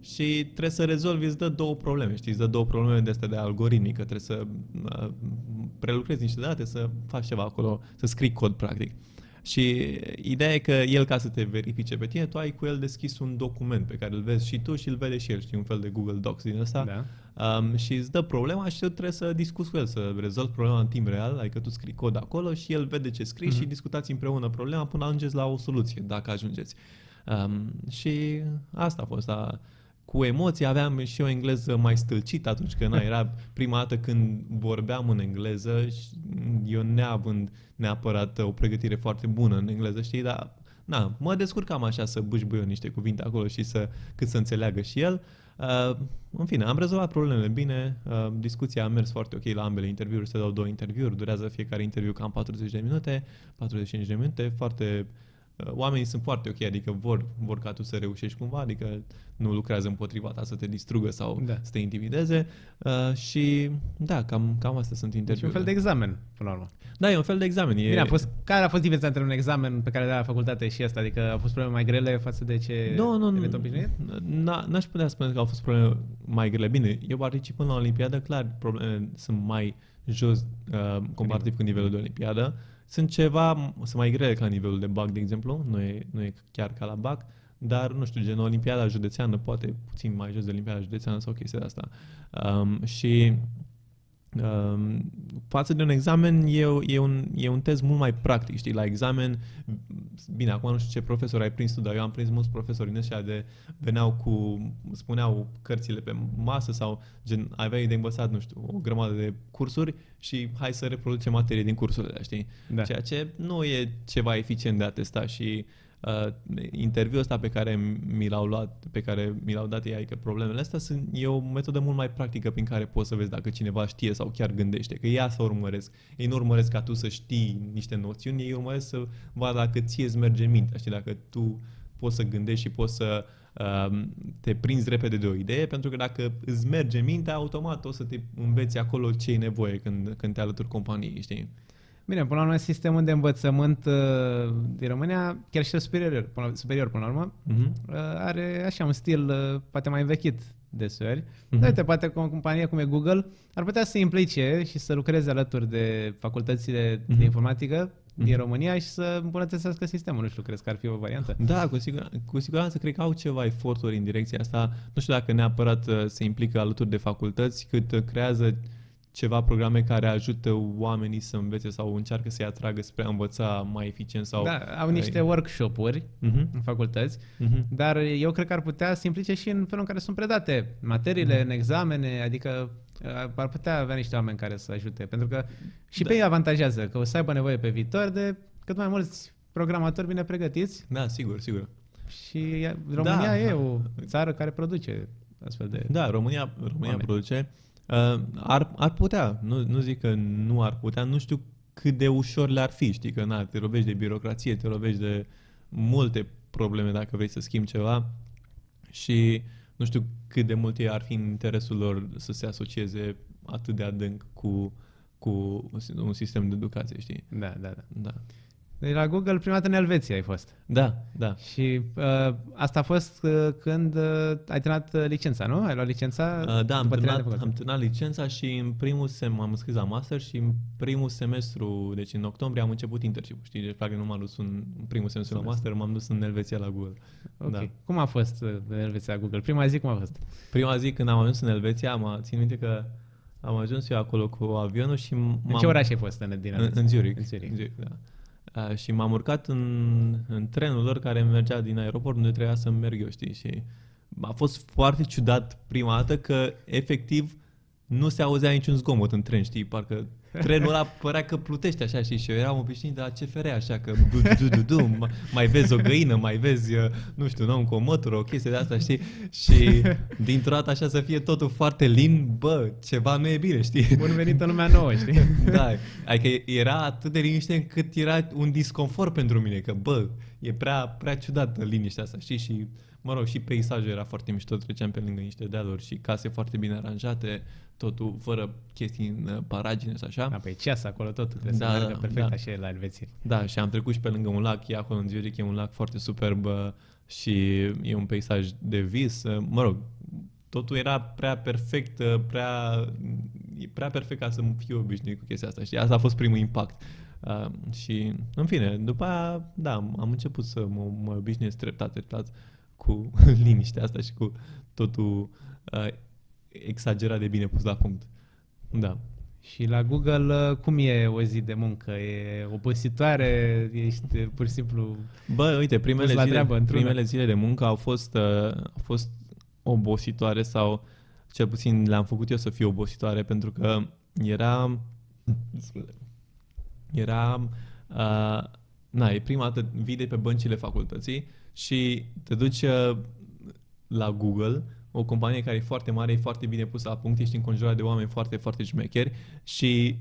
și trebuie să rezolvi, îți dă două probleme, știi, îți dă două probleme de astea de algoritmică, trebuie să uh, prelucrezi niște date, să faci ceva acolo, să scrii cod practic. Și ideea e că el, ca să te verifice pe tine, tu ai cu el deschis un document pe care îl vezi și tu și îl vede și el, știi, un fel de Google Docs din ăsta. Da. Um, și îți dă problema și tu trebuie să discuți cu el, să rezolvi problema în timp real, adică tu scrii cod acolo și el vede ce scrii Mhm. și discutați împreună problema până ajungeți la o soluție, dacă ajungeți. Um, și asta a fost. A, cu emoții aveam și o engleză mai stâlcită atunci când na, era prima dată când vorbeam în engleză și eu neavând neapărat o pregătire foarte bună în engleză, știi, dar na, mă descurcam așa să bâșbâi eu niște cuvinte acolo și să, cât să înțeleagă și el. Uh, în fine, am rezolvat problemele bine, uh, discuția a mers foarte ok la ambele interviuri, se dau două interviuri, durează fiecare interviu cam 40 de minute, 45 de minute, foarte uh, oamenii sunt foarte ok, adică vor, vor ca tu să reușești cumva, adică nu lucrează împotriva ta să te distrugă sau Da. să te intimideze uh, și da, cam, cam astea sunt Deci un interviurile. fel de examen, până la urmă. Da, e un fel de examen. E... Bine, a fost, care a fost diferența între un examen pe care le-a la facultate și asta? Adică au fost probleme mai grele față de ce Nu, nu, eventual nu. obișnuit? Na- N-aș putea spune că au fost probleme mai grele. Bine, eu participând la Olimpiadă, clar, probleme sunt mai jos uh, comparativ cu nivelul de Olimpiadă. Sunt ceva, sunt mai grele ca nivelul de BAC, de exemplu, nu e, nu e chiar ca la BAC, dar, nu știu, gen Olimpiada județeană, poate puțin mai jos de Olimpiada județeană sau chestia de asta. Um, și Um, față de un examen e, o- e, un, e un test mult mai practic, știi, la examen, bine, acum nu știu ce profesor ai prins tu, dar eu am prins mulți profesori din ăștia de veneau cu, spuneau cărțile pe masă sau gen, aveai de învățat, nu știu, o grămadă de cursuri și hai să reproducem materie din cursurile alea, știi? Da. Ceea ce nu e ceva eficient de a testa și uh, interviul ăsta pe care mi l-au luat, pe care mi l-au dat ei, adică problemele astea sunt, e o metodă mult mai practică prin care poți să vezi dacă cineva știe sau chiar gândește, că ea să urmăresc. Ei nu urmăresc ca tu să știi niște noțiuni, ei urmăresc să vadă dacă ție îți merge mintea, știi, dacă tu poți să gândești și poți să uh, te prinzi repede de o idee, pentru că dacă îți merge mintea, automat o să te înveți acolo ce e nevoie când, când te alături companiei, știi? Bine, până la urmă, sistemul de învățământ uh, din România, chiar și superior, până, la- superior până la urmă, Mhm. uh, are așa un stil uh, poate mai învechit deseori. Mhm. Mm-hmm. Uite, poate că o companie cum e Google ar putea să se implice și să lucreze alături de facultățile mm-hmm. Mhm. de informatică din Mhm. România și să îmbunătățească sistemul. Nu știu, crezi că ar fi o variantă? Da, cu, sigur, cu siguranță cred că au ceva eforturi în direcția asta. Nu știu dacă neapărat uh, se implică alături de facultăți, cât uh, creează ceva programe care ajută oamenii să învețe sau încearcă să-i atragă spre a învăța mai eficient sau... Da, au niște workshop-uri Mhm, în facultăți, mhm. dar eu cred că ar putea să implice și în felul în care sunt predate materiile, Mhm. în examene, adică uh, ar putea avea niște oameni care să ajute, pentru că și Da. pe ei avantajează, că o să aibă nevoie pe viitor de cât mai mulți programatori bine pregătiți Da, sigur, sigur. și ea- România Da. e o țară care produce astfel de... Da, România, România Oameni. produce. Uh, ar, ar putea, nu, nu zic că nu ar putea, nu știu cât de ușor le-ar fi, știi că na, te lovești de birocrație, te lovești de multe probleme dacă vrei să schimbi ceva și nu știu cât de mult ei ar fi în interesul lor să se asocieze atât de adânc cu, cu un sistem de educație, știi? Da, da, da. Da. Deci la Google prima dată în Elveția ai fost. Da, da. Și uh, asta a fost uh, când uh, ai terminat uh, licența, nu? Ai luat licența? Uh, da, am după trei ani de terminat, facultate. am terminat licența și în primul sem m-am înscris la master și în primul semestru, deci în octombrie am început internship știi? Deci practic nu m-am dus în în primul semestru la master, m-am dus în Elveția la Google. Ok. Da. Cum a fost uh, în Elveția la Google? Prima zi cum a fost? Prima zi când am ajuns în Elveția, am țin minte că am ajuns eu acolo cu avionul și m- În ce oraș ai fost în, din În, Elveția? în Zurich. În Zurich. În Zurich da. Uh, și m-am urcat în, în trenul lor care mergea din aeroport unde trebuia să merg eu, știi? Și a fost foarte ciudat prima dată că efectiv nu se auzea niciun zgomot în tren, știi? Parcă trenul ăla părea că plutește așa, știi? Și eu eram obișnuit de la CFR, așa că du, du, du, du, du, mai vezi o găină, mai vezi, uh, nu știu, nu, cu o mătură, o chestie de asta, știi? Și dintr-o dată așa să fie totul foarte lin, bă, ceva nu e bine, știi? Bun venit în lumea nouă, știi? [laughs] Da, adică era atât de liniște încât era un disconfort pentru mine, că bă, e prea, prea ciudată liniștea asta, știi? Și, mă rog, și peisajul era foarte mișto, treceam pe lângă niște dealuri și case foarte bine aranjate, totul fără chestii în uh, paragine sau așa. Da, păi ceas acolo tot, trebuie Da, să meargă da, perfect da. așa la Elveția. Da, și am trecut și pe lângă un lac, e acolo în Zurich, e un lac foarte superb uh, și e un peisaj de vis. Uh, Mă rog, totul era prea perfect, uh, prea, e prea perfect ca să fiu obișnuit cu chestia asta. Și asta a fost primul impact. Uh, și, în fine, după aia, da, am început să mă, mă obișnuiesc treptat, treptat cu [laughs] liniștea asta și cu totul uh, exagerat de bine pus la punct. Da. Și la Google, uh, cum e o zi de muncă? E obositoare? Ești uh, pur și simplu... Bă, uite, primele, Pus la zile, treabă, într-una. primele zile de muncă au fost, uh, au fost obositoare sau cel puțin le-am făcut eu să fie obositoare pentru că era era uh, na, e prima dată vii de pe băncile facultății și te duci uh, la Google, o companie care e foarte mare, e foarte bine pusă la punct, ești înconjurat de oameni foarte, foarte șmecheri și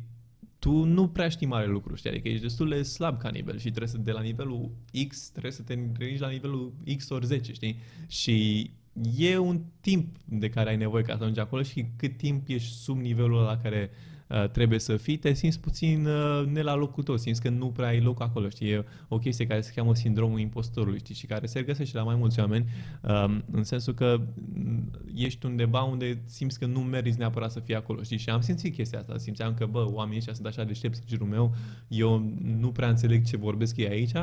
tu nu prea știi mare lucru, știi? Adică ești destul de slab ca nivel și trebuie să, de la nivelul X, trebuie să te ridici la nivelul X ori 10, știi? Și e un timp de care ai nevoie ca să ajungi acolo și cât timp ești sub nivelul la care uh, trebuie să fii, te simți puțin uh, ne la locul tău, simți că nu prea ai loc acolo, știi? E o chestie care se cheamă sindromul impostorului, știi? Și care se regăsește la mai mulți oameni, um, în sensul că mm, ești undeva unde simți că nu meriți neapărat să fii acolo, știi? Și am simțit chestia asta, simțeam că, bă, oamenii ăștia sunt așa deștepți în jurul meu, eu nu prea înțeleg ce vorbesc ei aici,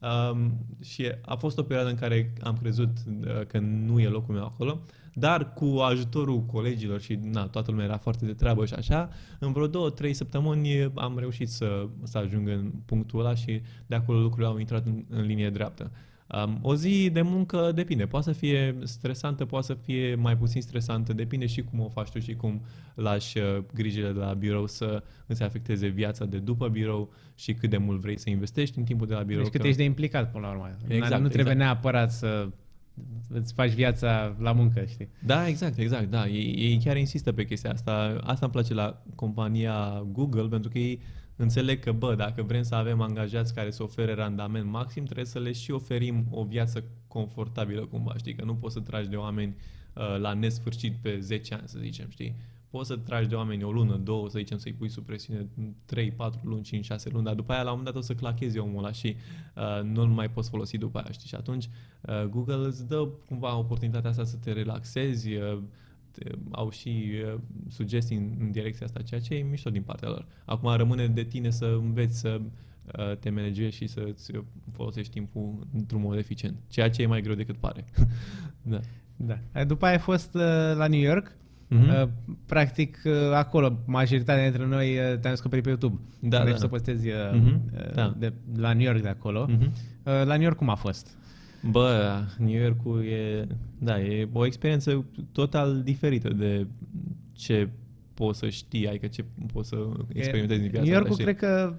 Um, și a fost o perioadă în care am crezut uh, că nu e locul meu acolo, dar cu ajutorul colegilor și na, toată lumea era foarte de treabă și așa, în vreo două, trei săptămâni am reușit să, să ajung în punctul ăla și de acolo lucrurile au intrat în, în linie dreaptă. Um, o zi de muncă depinde, poate să fie stresantă, poate să fie mai puțin stresantă, depinde și cum o faci tu și cum lași uh, grijile de la birou să îți afecteze viața de după birou și cât de mult vrei să investești în timpul de la birou. Deci cât că- ești de implicat până la urmă. Exact, nu trebuie exact. neapărat să îți faci viața la muncă, știi? Da, exact, exact, da. Ei, ei chiar insistă pe chestia asta. Asta îmi place la compania Google, pentru că ei înțeleg că, bă, dacă vrem să avem angajați care să ofere randament maxim, trebuie să le și oferim o viață confortabilă cumva, știi? Că nu poți să tragi de oameni uh, la nesfârșit pe 10 ani, să zicem, știi? Poți să tragi de oameni o lună, două, să zicem, să-i pui sub presiune 3, 4 luni, 5, 6 luni, dar după aia la un moment dat o să clachezi omul ăla și uh, nu-l mai poți folosi după aia, știi? Și atunci uh, Google îți dă cumva oportunitatea asta să te relaxezi, uh, te, au și uh, sugestii în, în direcția asta, ceea ce e mișto din partea lor. Acum rămâne de tine să înveți să uh, te managezi și să-ți folosești timpul într-un mod eficient, ceea ce e mai greu decât pare. [laughs] da. Da. După aia ai fost uh, la New York. Mhm. Uh, practic, uh, acolo, majoritatea dintre noi uh, te-am descoperit pe YouTube. Da, deci da. să postezi uh, Mhm. uh, Da. de, la New York de acolo. Mhm. Uh, la New York cum a fost? Bă, New York-ul e, da, e o experiență total diferită de ce poți să știi, adică ce poți să experimentezi din viața New Yorkul ta, știi? cred că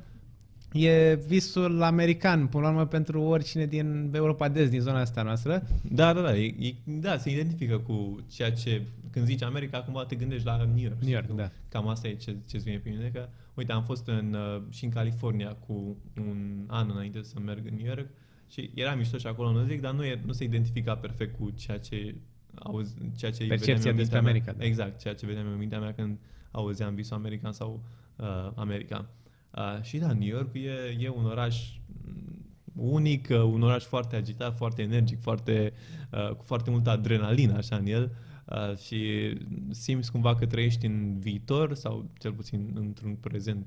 e visul american, până la urmă, pentru oricine din Europa de Est, din zona asta noastră. Da, da, da, e, e, da, se identifică cu ceea ce, când zici America, cumva te gândești la New York. New York, știi? da. Cam asta e ce, ce vine pe mine, că, uite, am fost în, uh, și în California cu un an înainte să merg în New York și era mișto și acolo, nu zic, dar nu, e, nu se identifica perfect cu ceea ce auzi, ceea ce Percepția vedeam eu în despre mintea America, Mea. da. Exact, ceea ce vedeam eu în mintea mea când auzeam visul american sau uh, America. Uh, și da, New York e, e un oraș unic, uh, un oraș foarte agitat, foarte energic, foarte, uh, cu foarte multă adrenalină așa în el uh, și simți cumva că trăiești în viitor sau cel puțin într-un prezent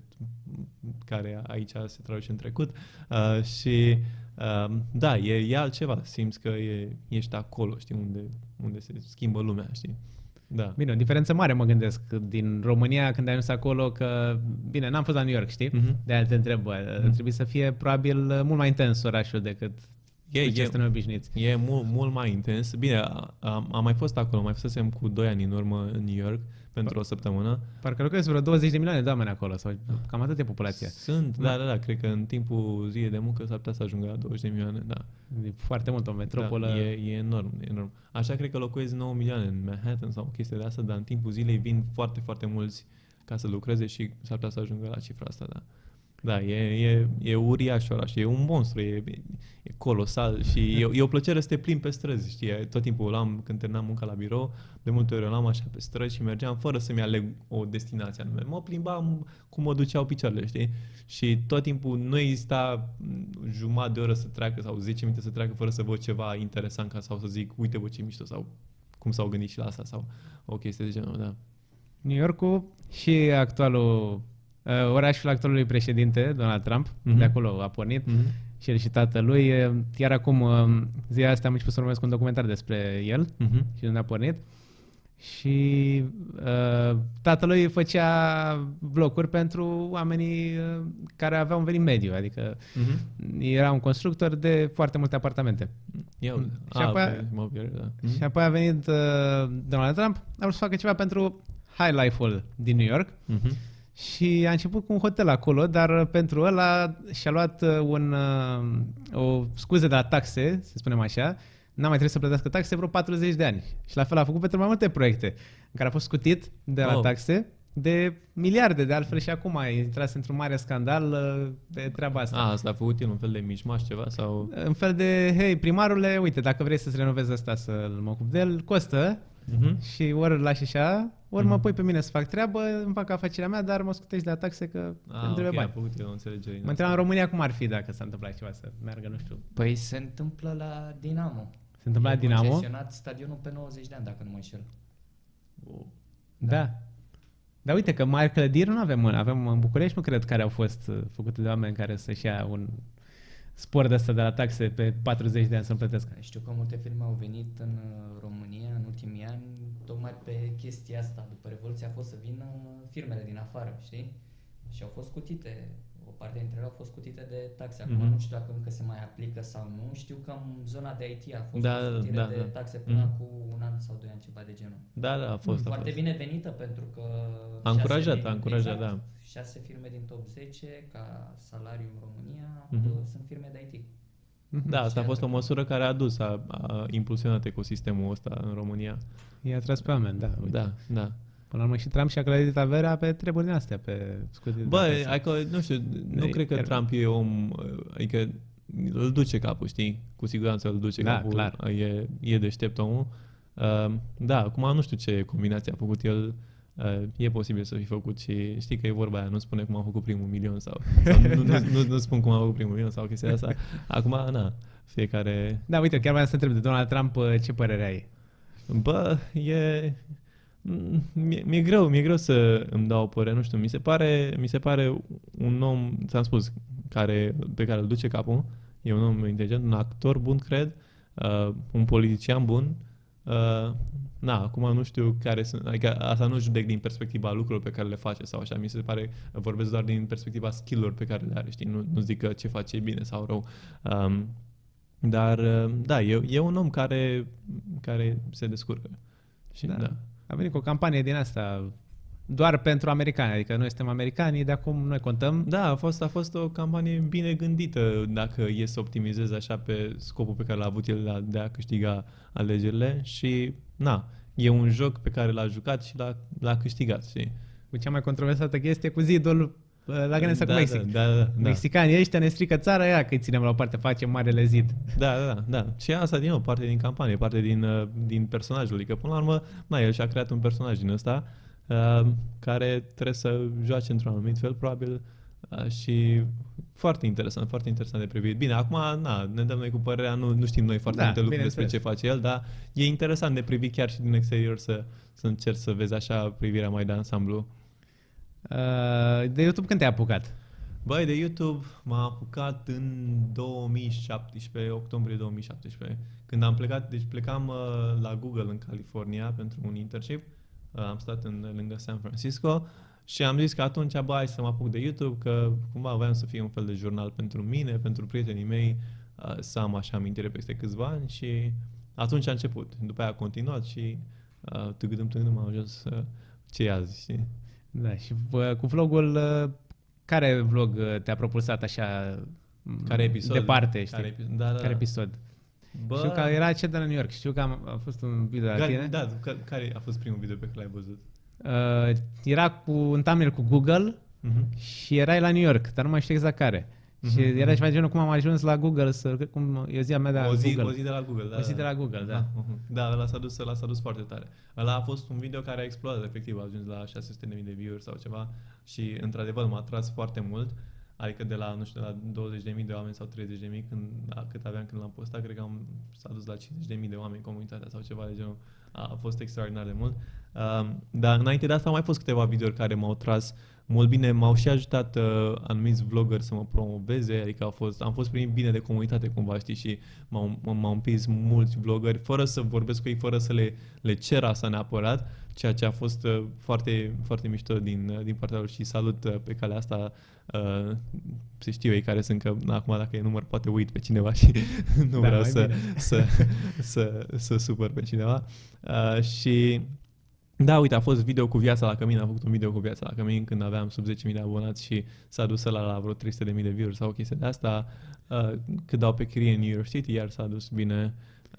care aici se traduce în trecut uh, și uh, da, e, e altceva, simți că e, ești acolo, știi, unde, unde se schimbă lumea, știi. Da. Bine, o diferență mare mă gândesc din România când ai ajuns acolo că, bine, n-am fost la New York, știi? Mhm. De aia te întreb, bă, Mhm. trebuie să fie probabil mult mai intens orașul decât E, cu ce e, suntem obișnuiți. E mult, mult mai intens. Bine, a- am, am mai fost acolo, mai fusesem cu 2 ani în urmă în New York pentru o săptămână. Parcă locuiesc vreo 20 de milioane de oameni acolo, sau cam atât e populația. Sunt, da, da, da, cred că în timpul zilei de muncă s-ar putea să ajungă la 20 de milioane, da. E foarte mult o metropolă. Da, e, e enorm, e enorm. Așa cred că locuiesc 9 milioane în Manhattan sau chestia de asta, dar în timpul zilei vin foarte, foarte mulți ca să lucreze și s-ar putea să ajungă la cifra asta, da. Da, e, e, e uriaș oraș, e un monstru, e, e colosal și e, e o plăcere să te plimbi pe străzi, știi? Tot timpul l-am, când terminam munca la birou, de multe ori l-am așa pe străzi și mergeam fără să-mi aleg o destinație anume. Mă plimbam cum mă duceau picioarele, știi? Și tot timpul nu exista m, jumătate de oră să treacă sau 10 minute să treacă fără să văd ceva interesant ca sau să zic, uite bă ce mișto sau cum s-au gândit și la asta sau o chestie de genul, da. New Yorkul și actualul, uh, orașul actualului președinte, Donald Trump, Mhm. de acolo a pornit. Mhm. Și el și tatălui. Uh, Chiar acum, uh, ziua asta am început să urmăresc un documentar despre el Mhm. și unde a pornit. Și uh, tatălui făcea blocuri pentru oamenii uh, care aveau un venit mediu, adică Mhm. era un constructor de foarte multe apartamente. Ia uite. Și Ah, apoi- pe imobiliare, da. Mhm. Și apoi a venit uh, Donald Trump, a vrut să facă ceva pentru high life-ul din New York Mhm. Și a început cu un hotel acolo, dar pentru ăla și-a luat uh, un, uh, o scuze de la taxe, să spunem așa, n-a mai trebuit să plătească taxe vreo 40 de ani. Și la fel a făcut pentru mai multe proiecte în care a fost scutit de la Oh. taxe de miliarde, de altfel și acum a intrat într-un mare scandal uh, pe treaba asta. A, asta a făcut el un fel de mișmaș ceva sau... În fel de, hei, primarule, uite, dacă vrei să-ți renovezi asta să mă ocup de el, costă Mhm. și ori îl lași așa, ori mă Mhm. pui pe mine să fac treabă, îmi fac afacerea mea, dar mă scutești de la taxe că Ah, îmi trebuie ok, a bani. făcut el o înțelegere. din Mă asta. întrebam în România cum ar fi dacă s-a întâmplat ceva să meargă, nu știu. Păi se întâmplă la Dinamo. Se întâmpla la E Dinamo? concesionat stadionul pe 90 de ani, dacă nu mă înșel. Wow. Da. Dar uite că mari clădiri nu avem, în- avem în București, nu cred care au fost uh, făcute de oameni care să-și ia un spor de asta de la taxe pe 40 de ani să-l plătească. Știu că multe firme au venit în uh, România în ultimii ani tocmai pe chestia asta. După Revoluție a fost să vină firmele din afară, știi? Și au fost scutite. O parte dintre ele au fost scutite de taxe. Acum Mhm. nu știu dacă încă se mai aplică sau nu. Știu că în zona de IT a fost Da, o scutire da, de da. taxe până Mhm. cu un an sau doi ani, ceva de genul. Da, da, a fost, a Foarte fost. binevenită pentru că... A încurajat, șase a încurajat, exact, da. Șase firme din top 10 ca salariu în România Mhm. uh, sunt firme de IT. Da, asta a Și fost o atât. măsură care a adus, a, a impulsionat ecosistemul ăsta în România. I-a tras pe oameni, da. uite. Da, da. Până la urmă și Trump și-a clădit averea pe treburi din astea, pe scutiri de Bă, taxe. adică, nu știu, nu E- cred că e- Trump e om, adică îl duce capul, știi? Cu siguranță îl duce Da, capul. clar. E, e deștept omul. Uh, da, acum nu știu ce combinație a făcut el. Uh, e posibil să fi făcut și știi că e vorba aia, nu spune cum a făcut primul milion sau, sau [laughs] nu, nu, nu, nu, spun cum a făcut primul milion sau chestia asta. Acum, na, fiecare... Da, uite, chiar vreau să întreb de Donald Trump uh, ce părere ai. Bă, e... Mi-e, mi-e greu, mi-e greu să îmi dau o părere, nu știu, mi se pare, mi se pare un om, ți-am spus, care, pe care îl duce capul, e un om inteligent, un actor bun, cred, uh, un politician bun, uh, na, acum nu știu care sunt, adică asta nu judec din perspectiva lucrurilor pe care le face sau așa, mi se pare, vorbesc doar din perspectiva skill-urilor pe care le are, știi, nu, nu zic că ce face e bine sau rău, um, dar, uh, da, e, e un om care, care se descurcă. Și, da. da. A venit cu o campanie din asta doar pentru americani, adică noi suntem americani, de acum noi contăm. Da, a fost, a fost o campanie bine gândită dacă e să optimizeze așa pe scopul pe care l-a avut el de a câștiga alegerile și, na, e un joc pe care l-a jucat și l-a, l-a câștigat, știi? Cu cea mai controversată chestie cu zidul uh, la granița da, cu Mexic. Da, da, da, da. Mexicanii ăștia ne strică țara, ia că îi ținem la o parte, facem marele zid. Da, da, da, da. Și asta din nou, parte din campanie, parte din, uh, din personajul. Adică, până la urmă, na, el și-a creat un personaj din ăsta uh, care trebuie să joace într-un anumit fel, probabil Uh, și foarte interesant, foarte interesant de privit. Bine, acum, na, ne dăm noi cu părerea, nu, nu știm noi foarte Da, multe lucruri despre bineînțeles. ce face el, dar e interesant de privit chiar și din exterior să, să încerci să vezi așa privirea mai de ansamblu. Uh, de YouTube când te-ai apucat? Băi, de YouTube m-am apucat în 2017, octombrie 2017, când am plecat, deci plecam uh, la Google în California pentru un internship, uh, am stat în, lângă San Francisco și am zis că atunci, bă, hai să mă apuc de YouTube, că cumva voiam să fie un fel de jurnal pentru mine, pentru prietenii mei, uh, să am așa amintire peste câțiva ani și atunci a început. După aia a continuat și uh, tâgâdâm, tâgâdâm am ajuns uh, ce e azi, știi? Da, și bă, cu vlogul, uh, care vlog uh, te-a propulsat așa m, Care episod? departe, știi? Care, epi- da, da, Care da. episod? Bă, Știu că era cel de la New York, știu că am, a fost un video de la care, tine. da, ca- care a fost primul video pe care l-ai văzut? Uh, era cu un thumbnail cu Google Mhm. și erai la New York, dar nu mai știu exact care. Și Mhm, era mhm. ceva de genul cum am ajuns la Google, să, cum e ziua mea de la o, zi, Google. o zi de la Google, da. O zi de la Google, da. Ah, mhm. Da, ăla s-a dus, ăla s-a dus foarte tare. Ăla a fost un video care a explodat, efectiv, a ajuns la 600.000 de view-uri sau ceva și, într-adevăr, m-a atras foarte mult. Adică de la, nu știu, de la 20.000 de oameni sau 30.000 când, a- cât aveam când l-am postat, cred că am, s-a dus la 50.000 de oameni comunitatea sau ceva de genul. A, a fost extraordinar de mult. Um, dar înainte de asta au mai fost câteva videouri care m-au tras mult bine, m-au și ajutat uh, anumiți vloggeri să mă promoveze, adică au fost, am fost primit bine de comunitate cumva, știi, și m-au, m- m-au împins mulți vloggeri, fără să vorbesc cu ei, fără să le, le cer asta neapărat, ceea ce a fost uh, foarte, foarte mișto din, uh, din partea lor și salut uh, pe calea asta uh, se știu ei care sunt, că na, acum dacă e număr poate uit pe cineva și [laughs] nu Da, vreau mai să, bine. să, să, să supăr pe cineva. Uh, și da, uite, a fost video cu viața la cămin, am făcut un video cu viața la cămin când aveam sub 10.000 de abonați și s-a dus la, la vreo 300.000 de view-uri sau o chestie de asta. Uh, cât dau pe chirie în New York City, iar s-a dus bine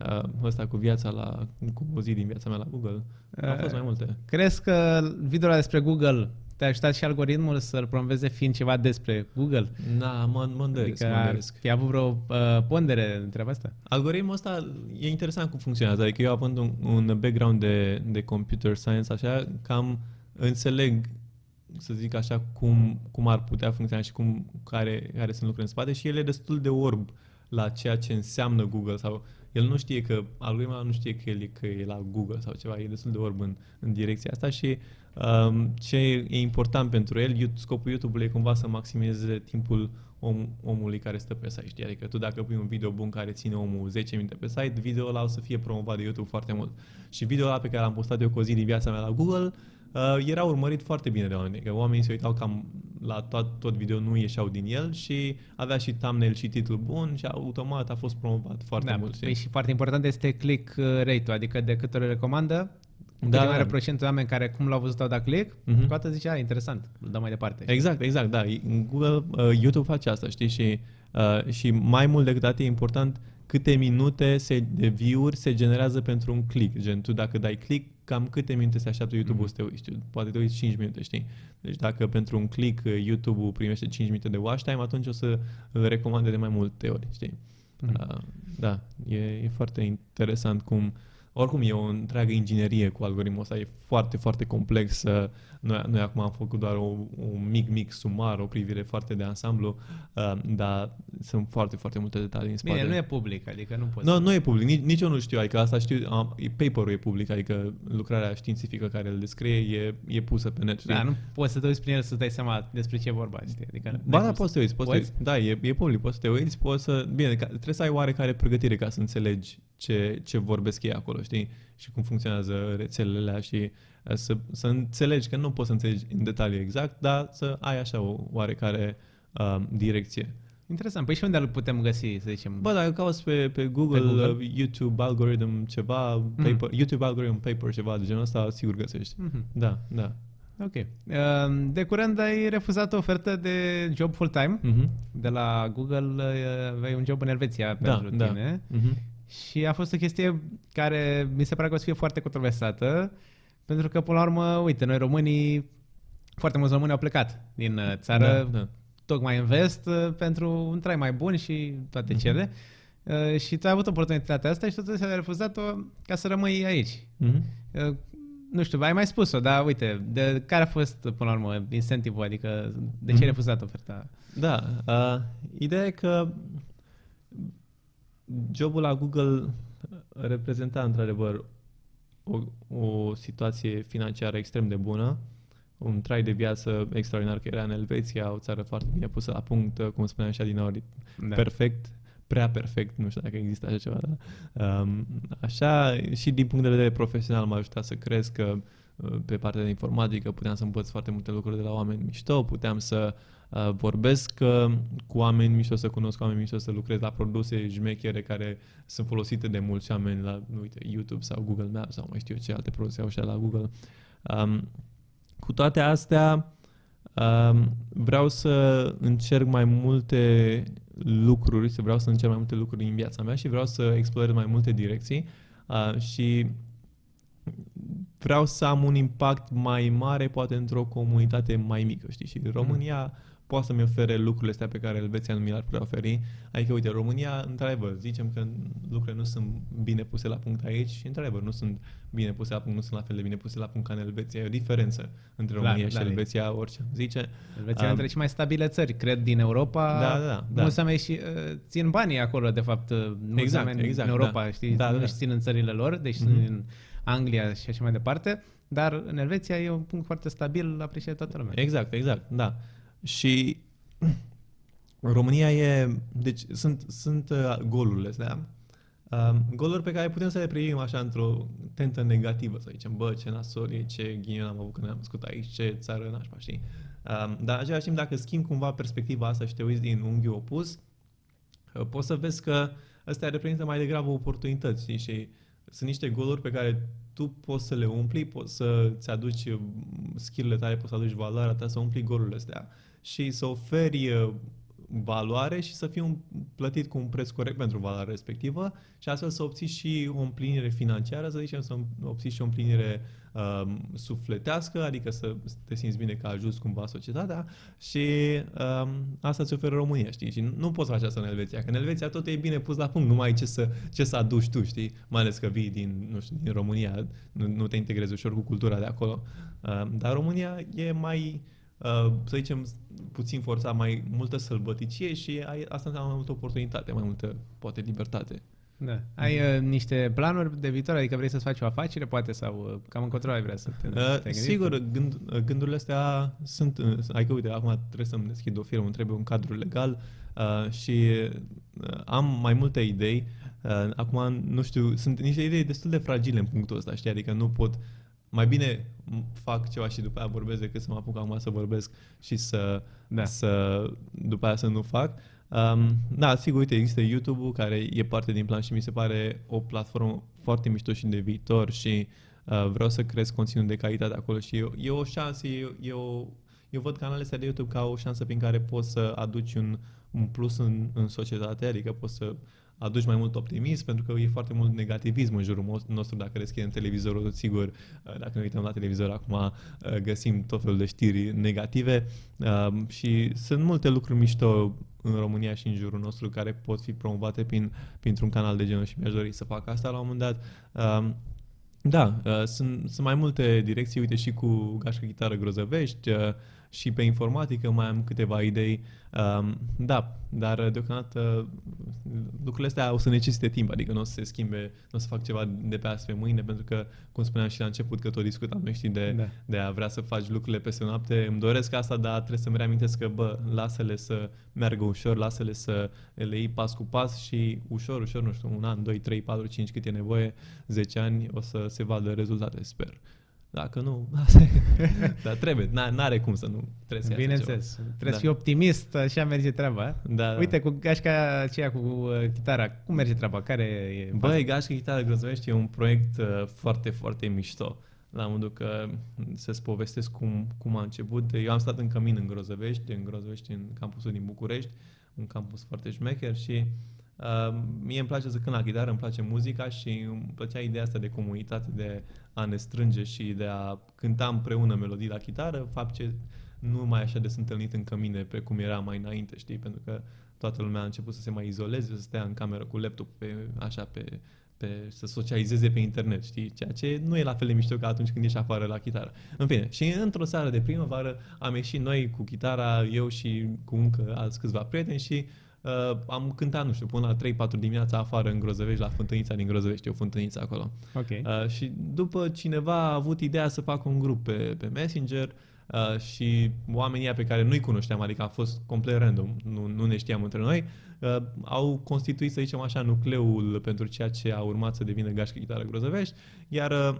uh, ăsta cu viața la, cu o zi din viața mea la Google. Au fost mai multe. Crezi că videoul despre Google te-a ajutat și algoritmul să-l promoveze fiind ceva despre Google? Da, mă, mă îndoiesc, adică mă ar îndoiesc. fi avut vreo uh, pondere în treaba asta? Algoritmul ăsta e interesant cum funcționează. Adică eu având un, un background de, de computer science, așa, cam înțeleg să zic așa, cum, cum ar putea funcționa și cum, care, care sunt lucrurile în spate și el e destul de orb la ceea ce înseamnă Google sau el nu știe că, algoritmul ăla nu știe că el e, că e la Google sau ceva, e destul de orb în, în direcția asta și um, ce e important pentru el, You- scopul YouTube-ului e cumva să maximizeze timpul om, omului care stă pe site, știi? Adică tu dacă pui un video bun care ține omul 10 minute pe site, video ăla o să fie promovat de YouTube foarte mult. Și video ăla pe care l-am postat eu cu o zi din viața mea la Google, uh, era urmărit foarte bine de oameni. Că oamenii se uitau cam la tot, tot video, nu ieșeau din el și avea și thumbnail și titlu bun și automat a fost promovat foarte da, mult. știi? păi și foarte important este click uh, rate-ul, adică de câte ori recomandă, Da, da, da. mare procentul de oameni care cum l-au văzut au dat click, Mhm. cu atât zice, a, interesant, îl dăm mai departe. Exact, exact, da. În Google, uh, YouTube face asta, știi? Și, uh, și mai mult decât atât e important câte minute se, de view-uri se generează pentru un click. Gen, tu dacă dai click, cam câte minute se așteaptă YouTube-ul să te uiți. Știu, poate te uiți 5 minute, știi? Deci dacă pentru un click uh, YouTube-ul primește 5 minute de watch time, atunci o să îl recomande de mai multe ori, știi? Mhm. Uh, da, e, e foarte interesant cum oricum e o întreagă inginerie cu algoritmul ăsta, e foarte, foarte complex. uh, Noi, noi acum am făcut doar o, un mic, mic sumar, o privire foarte de ansamblu, uh, dar sunt foarte, foarte multe detalii în spate. Bine, nu e public, adică nu poți Nu, să- nu e public, nici, nici eu nu știu, adică asta știu, am, e- paperul e public, adică lucrarea științifică care îl descrie e, e pusă pe net, știi? Da, nu poți să te uiți prin el să dai seama despre ce e vorba, știi? Adică Ba n-ai da, cum poți să te uiți, poți, Poți? Să te uiți. Da, e, e public, poți să te uiți, poți să... Bine, ca, trebuie să ai oarecare pregătire ca să înțelegi ce, ce vorbesc ei acolo, știi? Și cum funcționează rețelele alea și uh, să, să înțelegi, că nu poți să înțelegi în detaliu exact, dar să ai așa o oarecare um, direcție. Interesant. Păi și unde îl putem găsi, să zicem? Bă, dacă cauți pe, pe Google, Pe Google? Uh, YouTube algorithm ceva, paper, YouTube algorithm paper ceva de genul ăsta, sigur găsești. Mhm. Da, da. Ok. Uh, De curând ai refuzat o ofertă de job full-time Mhm. de la Google, uh, aveai un job în Elveția Da, pentru da. tine Mhm. Și a fost o chestie care mi se pare că o să fie foarte controversată pentru că, până la urmă, uite, noi românii, foarte mulți români au plecat din uh, țară Da, da. tocmai în vest uh, pentru un trai mai bun și toate Mhm. cele. Uh, Și tu ai avut oportunitatea asta și totuși ai refuzat-o ca să rămâi aici. Mhm. Uh, nu știu, ai mai spus-o, dar uite, de care a fost până la urmă incentivul, adică de ce ai Mhm. refuzat oferta? Da, uh, ideea e că jobul la Google reprezenta într-adevăr o, o situație financiară extrem de bună, un trai de viață extraordinar că era în Elveția, o țară foarte bine pusă la punct, cum spuneam așa din ori, Da. perfect, prea perfect, nu știu dacă există așa ceva, dar um, așa și din punct de vedere profesional m-a ajutat să cresc uh, pe partea de informatică, puteam să învăț foarte multe lucruri de la oameni mișto, puteam să uh, vorbesc uh, cu oameni mișto, să cunosc oameni mișto, să lucrez la produse jmechere care sunt folosite de mulți oameni la, uite, YouTube sau Google Maps sau mai știu eu ce alte produse au așa la Google. Um, cu toate astea, um, vreau să încerc mai multe lucruri, să vreau să încerc mai multe lucruri în viața mea și vreau să explorez mai multe direcții uh, și vreau să am un impact mai mare, poate într-o comunitate mai mică, știi? Și România poate să-mi ofere lucrurile astea pe care Elveția nu mi le-ar putea oferi. Adică, uite, România, într-adevăr, zicem că lucrurile nu sunt bine puse la punct aici și, într-adevăr, nu sunt bine puse la punct, nu sunt la fel de bine puse la punct ca în Elveția. E o diferență între Clar, România și da, e. Elveția, orice am zice. Elveția Um, între cele mai stabile țări, cred, din Europa. Da, da, da, da. Mulți oameni și uh, țin banii acolo, de fapt. uh, Mulți Exact, oameni exact, în Europa, da. știi, Da, da, nu da. își țin în țările lor, deci Mhm. sunt în Anglia și așa mai departe. Dar în Elveția e un punct foarte stabil, apreciat toată lumea. Exact, exact, da. Și România e... Deci sunt, sunt uh, golurile astea. Uh, goluri pe care putem să le privim așa într-o tentă negativă, să zicem, bă, ce nasol e, ce ghinion am avut când ne-am născut aici, ce țară nașpa, știi? Uh, dar în același timp, dacă schimbi cumva perspectiva asta și te uiți din unghiul opus, uh, poți să vezi că astea reprezintă mai degrabă oportunități, știi? Și sunt niște goluri pe care tu poți să le umpli, poți să-ți aduci uh, skill-urile tale, poți să aduci valoarea ta, să umpli golurile astea și să oferi uh, valoare și să fii un, plătit cu un preț corect pentru valoarea respectivă și astfel să obții și o împlinire financiară, să zicem, să obții și o împlinire um, sufletească, adică să te simți bine că ajuți cumva societatea și um, asta ți oferă România, știi? Și nu poți face asta în Elveția, că în Elveția tot e bine pus la punct, nu mai ai ce să, ce să aduci tu, știi? Mai ales că vii din, nu știu, din România, nu, nu te integrezi ușor cu cultura de acolo. Um, dar România e mai, uh, să zicem, puțin forțat, mai multă sălbăticie și ai, asta înseamnă mai multă oportunitate, mai multă, poate, libertate. Da. Ai uh, niște planuri de viitor, adică vrei să-ți faci o afacere, poate, sau uh, cam încotro ai vrea să te, Uh, te gândești? sigur, gând, uh, gândurile astea sunt, uh, adică uite, acum trebuie să-mi deschid o firmă, îmi trebuie un cadru legal uh, și uh, am mai multe idei. Uh, acum, nu știu, sunt niște idei destul de fragile în punctul ăsta, știi, adică nu pot, mai bine m- fac ceva și după aia vorbesc decât să mă apuc acum să vorbesc și să, Da. să după aia să nu fac. Um, da, sigur, uite, există YouTube-ul care e parte din plan și mi se pare o platformă foarte mișto și de viitor și uh, vreau să cresc conținut de calitate acolo și e, e o șansă, e, e o, eu văd canalele astea de YouTube ca o șansă prin care poți să aduci un, un plus în, în societate, adică poți să aduci mai mult optimism, pentru că e foarte mult negativism în jurul mo- nostru, dacă deschidem televizorul, sigur, uh, dacă ne uităm la televizor acum, uh, găsim tot felul de știri negative um, și sunt multe lucruri mișto în România și în jurul nostru care pot fi promovate prin, printr-un canal de genul și mi-aș dori să fac asta la un moment dat. Um, da, uh, sunt, sunt mai multe direcții, uite și cu gașcă chitară grozăvești uh, și pe informatică mai am câteva idei. Um, da, dar uh, deocamdată uh, lucrurile astea o să necesite timp, adică nu o să se schimbe, nu o să fac ceva de pe azi pe mâine, pentru că, cum spuneam și la început, că tot discutam, noi știi, de, Da. de a vrea să faci lucrurile peste noapte. Îmi doresc asta, dar trebuie să-mi reamintesc că, bă, lasă-le să meargă ușor, lasă-le să le iei pas cu pas și ușor, ușor, nu știu, un an, 2, 3, 4, 5, cât e nevoie, 10 ani, o să se vadă rezultate, sper. Dacă nu, asta [laughs] e. Dar trebuie, n- n-are cum să nu trebuie să iasă Bineînțeles. ceva. Trebuie Da. să fii optimist, așa merge treaba. Da, da. Uite, cu gașca aceea cu uh, chitara, cum merge treaba? Care e Băi, Gașcă Chitară Grozăvești e un proiect uh, foarte, foarte mișto. La modul că să-ți povestesc cum, cum a început. Eu am stat în cămin în Grozăvești, în Grozăvești, în campusul din București, un campus foarte șmecher și uh, mie îmi place să cânt la chitară, îmi place muzica și îmi plăcea ideea asta de comunitate, de a ne strânge și de a cânta împreună melodii la chitară, fapt ce nu mai așa de sunt întâlnit în cămine pe cum era mai înainte, știi? Pentru că toată lumea a început să se mai izoleze, să stea în cameră cu laptop pe, așa pe, pe, să socializeze pe internet, știi? Ceea ce nu e la fel de mișto ca atunci când ești afară la chitară. În fine, și într-o seară de primăvară am ieșit noi cu chitara, eu și cu încă alți câțiva prieteni și uh, am cântat, nu știu, până la 3-4 dimineața afară în Grozăvești, la Fântânița din Grozăvești, e o fântâniță acolo. Ok. Uh, și după cineva a avut ideea să facă un grup pe, pe Messenger uh, și oamenii ăia pe care nu-i cunoșteam, adică a fost complet random, nu, nu ne știam între noi, uh, au constituit, să zicem așa, nucleul pentru ceea ce a urmat să devină Gașcă Chitară Grozăvești, iar uh,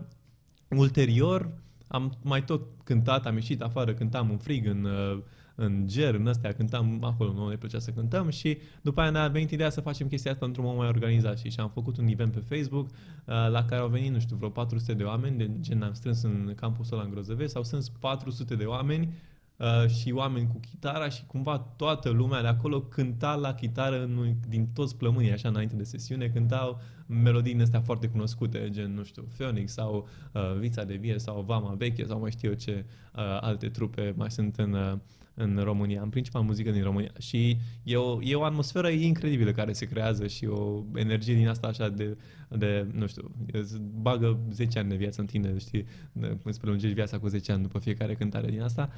ulterior am mai tot cântat, am ieșit afară, cântam în frig, în, uh, în ger, în astea, cântam acolo, nu ne plăcea să cântăm și după aia ne-a venit ideea să facem chestia asta într-un mod mai organizat și, și am făcut un event pe Facebook uh, la care au venit, nu știu, vreo 400 de oameni, de gen am strâns în campusul ăla în Grozăvesc, sau sunt 400 de oameni uh, și oameni cu chitara și cumva toată lumea de acolo cânta la chitară în, din toți plămânii, așa, înainte de sesiune, cântau melodii din astea foarte cunoscute, gen, nu știu, Phoenix sau uh, Vița de Vie sau Vama Veche sau mai știu eu ce uh, alte trupe mai sunt în, uh, în România, în principal muzică din România. Și e o, e o atmosferă incredibilă care se creează și o energie din asta așa de, de nu știu, îți bagă 10 ani de viață în tine, știi, de- îți prelungești viața cu 10 ani după fiecare cântare din asta.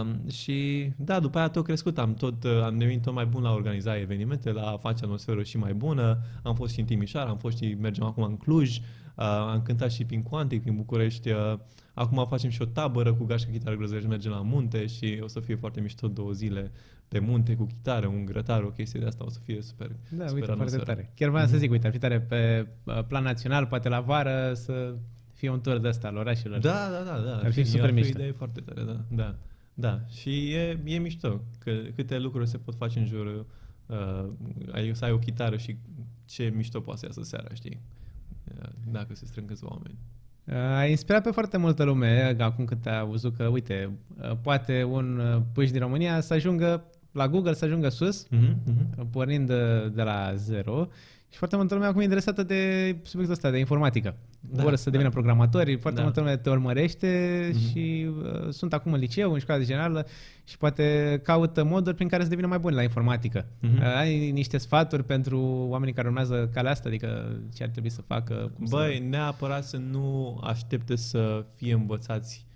Um, și da, după aia tot crescut, am tot, uh, am devenit tot mai bun la a organiza evenimente, la a face atmosferă și mai bună. Am fost și în Timișoara, am fost și mergem acum în Cluj, uh, am cântat și prin Quantic, prin București. Uh, acum facem și o tabără cu gașcă chitară grăzărești, mergem la munte și o să fie foarte mișto două zile pe munte cu chitară, un grătar, o chestie de asta, o să fie super. Da, super uite, foarte atmosferă. tare. Chiar vreau să zic, uite, ar fi tare pe uh, plan național, poate la vară, să fie un tur de ăsta al orașelor. Da, da, da, da. Ar fi super o mișto. idee foarte tare, da. Da, da. Și e, e mișto că câte lucruri se pot face în jur. Uh, ai să ai o chitară și ce mișto poate să iasă seara, știi? Uh, Dacă se strâng câțiva oameni. Uh, A inspirat pe foarte multă lume acum când a văzut că, uite, uh, poate un uh, puș din România să ajungă la Google, să ajungă sus, Mm-hmm, mm-hmm. pornind de, de la zero. Și foarte multă lume acum e interesată de subiectul ăsta, de informatică. Da, Da, Vor să devină da. programatori, foarte Da. multă lume te urmărește Mhm. și uh, sunt acum în liceu, în școala de generală și poate caută moduri prin care să devină mai buni la informatică. Mhm. Uh, ai niște sfaturi pentru oamenii care urmează calea asta, adică ce ar trebui să facă? Cum Băi, să... neapărat să nu aștepte să fie învățați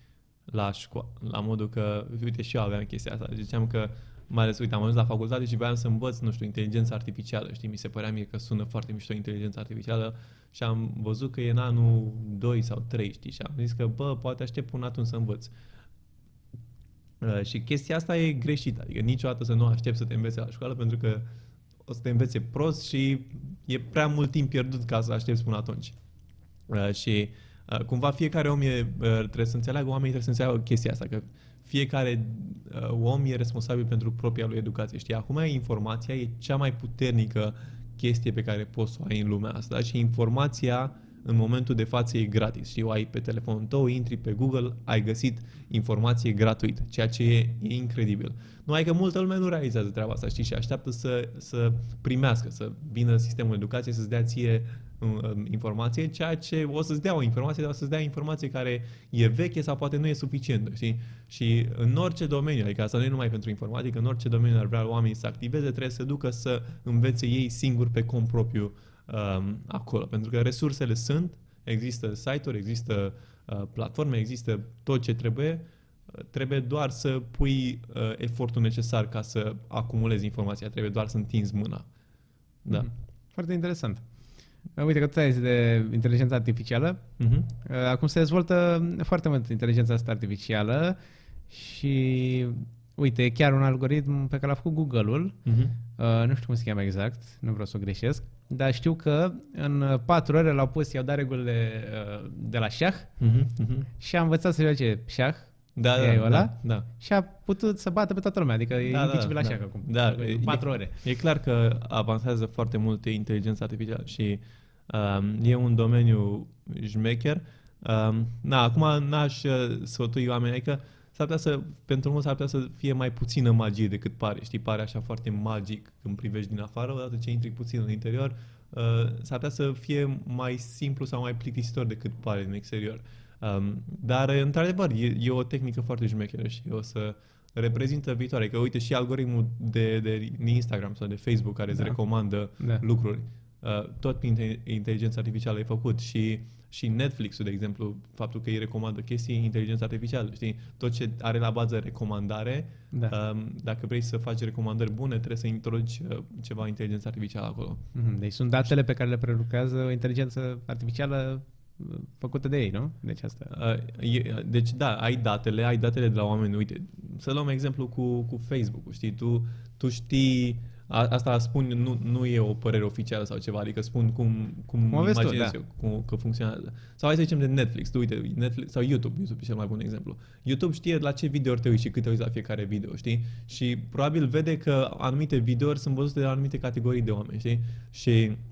la școală, la modul că, uite, și eu aveam chestia asta, ziceam că, mai ales, uite, am ajuns la facultate și voiam să învăț, nu știu, inteligența artificială, știi, mi se părea mie că sună foarte mișto inteligența artificială și am văzut că e în anul 2 sau 3, știi, și am zis că, bă, poate aștept până atunci să învăț. Uh, și chestia asta e greșită, adică niciodată să nu aștept să te învețe la școală pentru că o să te învețe prost și e prea mult timp pierdut ca să aștepți până atunci. Uh, și uh, cumva fiecare om e, uh, trebuie să înțeleagă, oamenii trebuie să înțeleagă chestia asta, că fiecare uh, om e responsabil pentru propria lui educație. Știi, acum informația e cea mai puternică chestie pe care poți să o ai în lumea asta și informația în momentul de față e gratis. Știi, o ai pe telefonul tău, intri pe Google, ai găsit informație gratuit, ceea ce e, e incredibil. Numai că multă lume nu realizează treaba asta, știi, și așteaptă să, să primească, să vină sistemul educației să-ți dea ție um, informație, ceea ce o să-ți dea o informație, dar o să-ți dea informație care e veche sau poate nu e suficientă, știi? Și în orice domeniu, adică asta nu e numai pentru informatică, în orice domeniu ar vrea oamenii să activeze, trebuie să ducă să învețe ei singuri pe cont propriu um, acolo. Pentru că resursele sunt, există site-uri, există uh, platforme, există tot ce trebuie, uh, trebuie doar să pui uh, efortul necesar ca să acumulezi informația, trebuie doar să întinzi mâna. Da. Mhm. Foarte interesant. Uh, Uite că tu ai zis de inteligența artificială. Mhm. Uh, Acum se dezvoltă foarte mult inteligența asta artificială și uite, e chiar un algoritm pe care l-a făcut Google-ul. Mhm. Uh, nu știu cum se cheamă exact, nu vreau să o greșesc, dar știu că în 4 ore l-au pus, i-au dat regulile uh, de la șah Mhm. Mhm. și a învățat să joace șah Da, da, E da, ăla? da, da. și a putut să bată pe toată lumea, adică e Da, da, indicibil da. așa că acum. Da, în 4 e- ore. E clar că avansează foarte mult inteligența artificială și um, e un domeniu șmecher. Um, na, acum n-aș uh, sfătui oamenii, adică s-ar putea să, pentru mulți s-ar putea să fie mai puțină magie decât pare. Știi, pare așa foarte magic când privești din afară, odată ce intri puțin în interior, uh, s-ar putea să fie mai simplu sau mai plictisitor decât pare din exterior. Um, dar, într-adevăr, e, e o tehnică foarte șmecheră și o să reprezintă viitoare. Că uite și algoritmul de, de, de Instagram sau de Facebook care îți Da. recomandă Da. lucruri. uh, tot prin inte- inteligența artificială e făcut și și Netflix-ul, de exemplu, faptul că îi recomandă chestii inteligența artificială, știi? Tot ce are la bază recomandare, Da. um, dacă vrei să faci recomandări bune, trebuie să introduci uh, ceva inteligență artificială acolo. Mhm, Deci sunt datele pe care le prelucrează o inteligență artificială uh, făcută de ei, nu? Deci asta. Uh, e, deci da, ai datele, ai datele de la oameni. Uite, să luăm exemplu cu, cu Facebook-ul, știi? Tu, tu știi, a, asta spun, nu, nu e o părere oficială sau ceva, adică spun cum, cum Cum o vezi tu, imaginez da. eu cum, că funcționează. Sau hai să zicem de Netflix, tu uite, Netflix sau YouTube, YouTube e cel mai bun exemplu. YouTube știe la ce video te uiți și cât te uiți la fiecare video, știi? Și probabil vede că anumite videouri sunt văzute de anumite categorii de oameni, știi? Și Uh,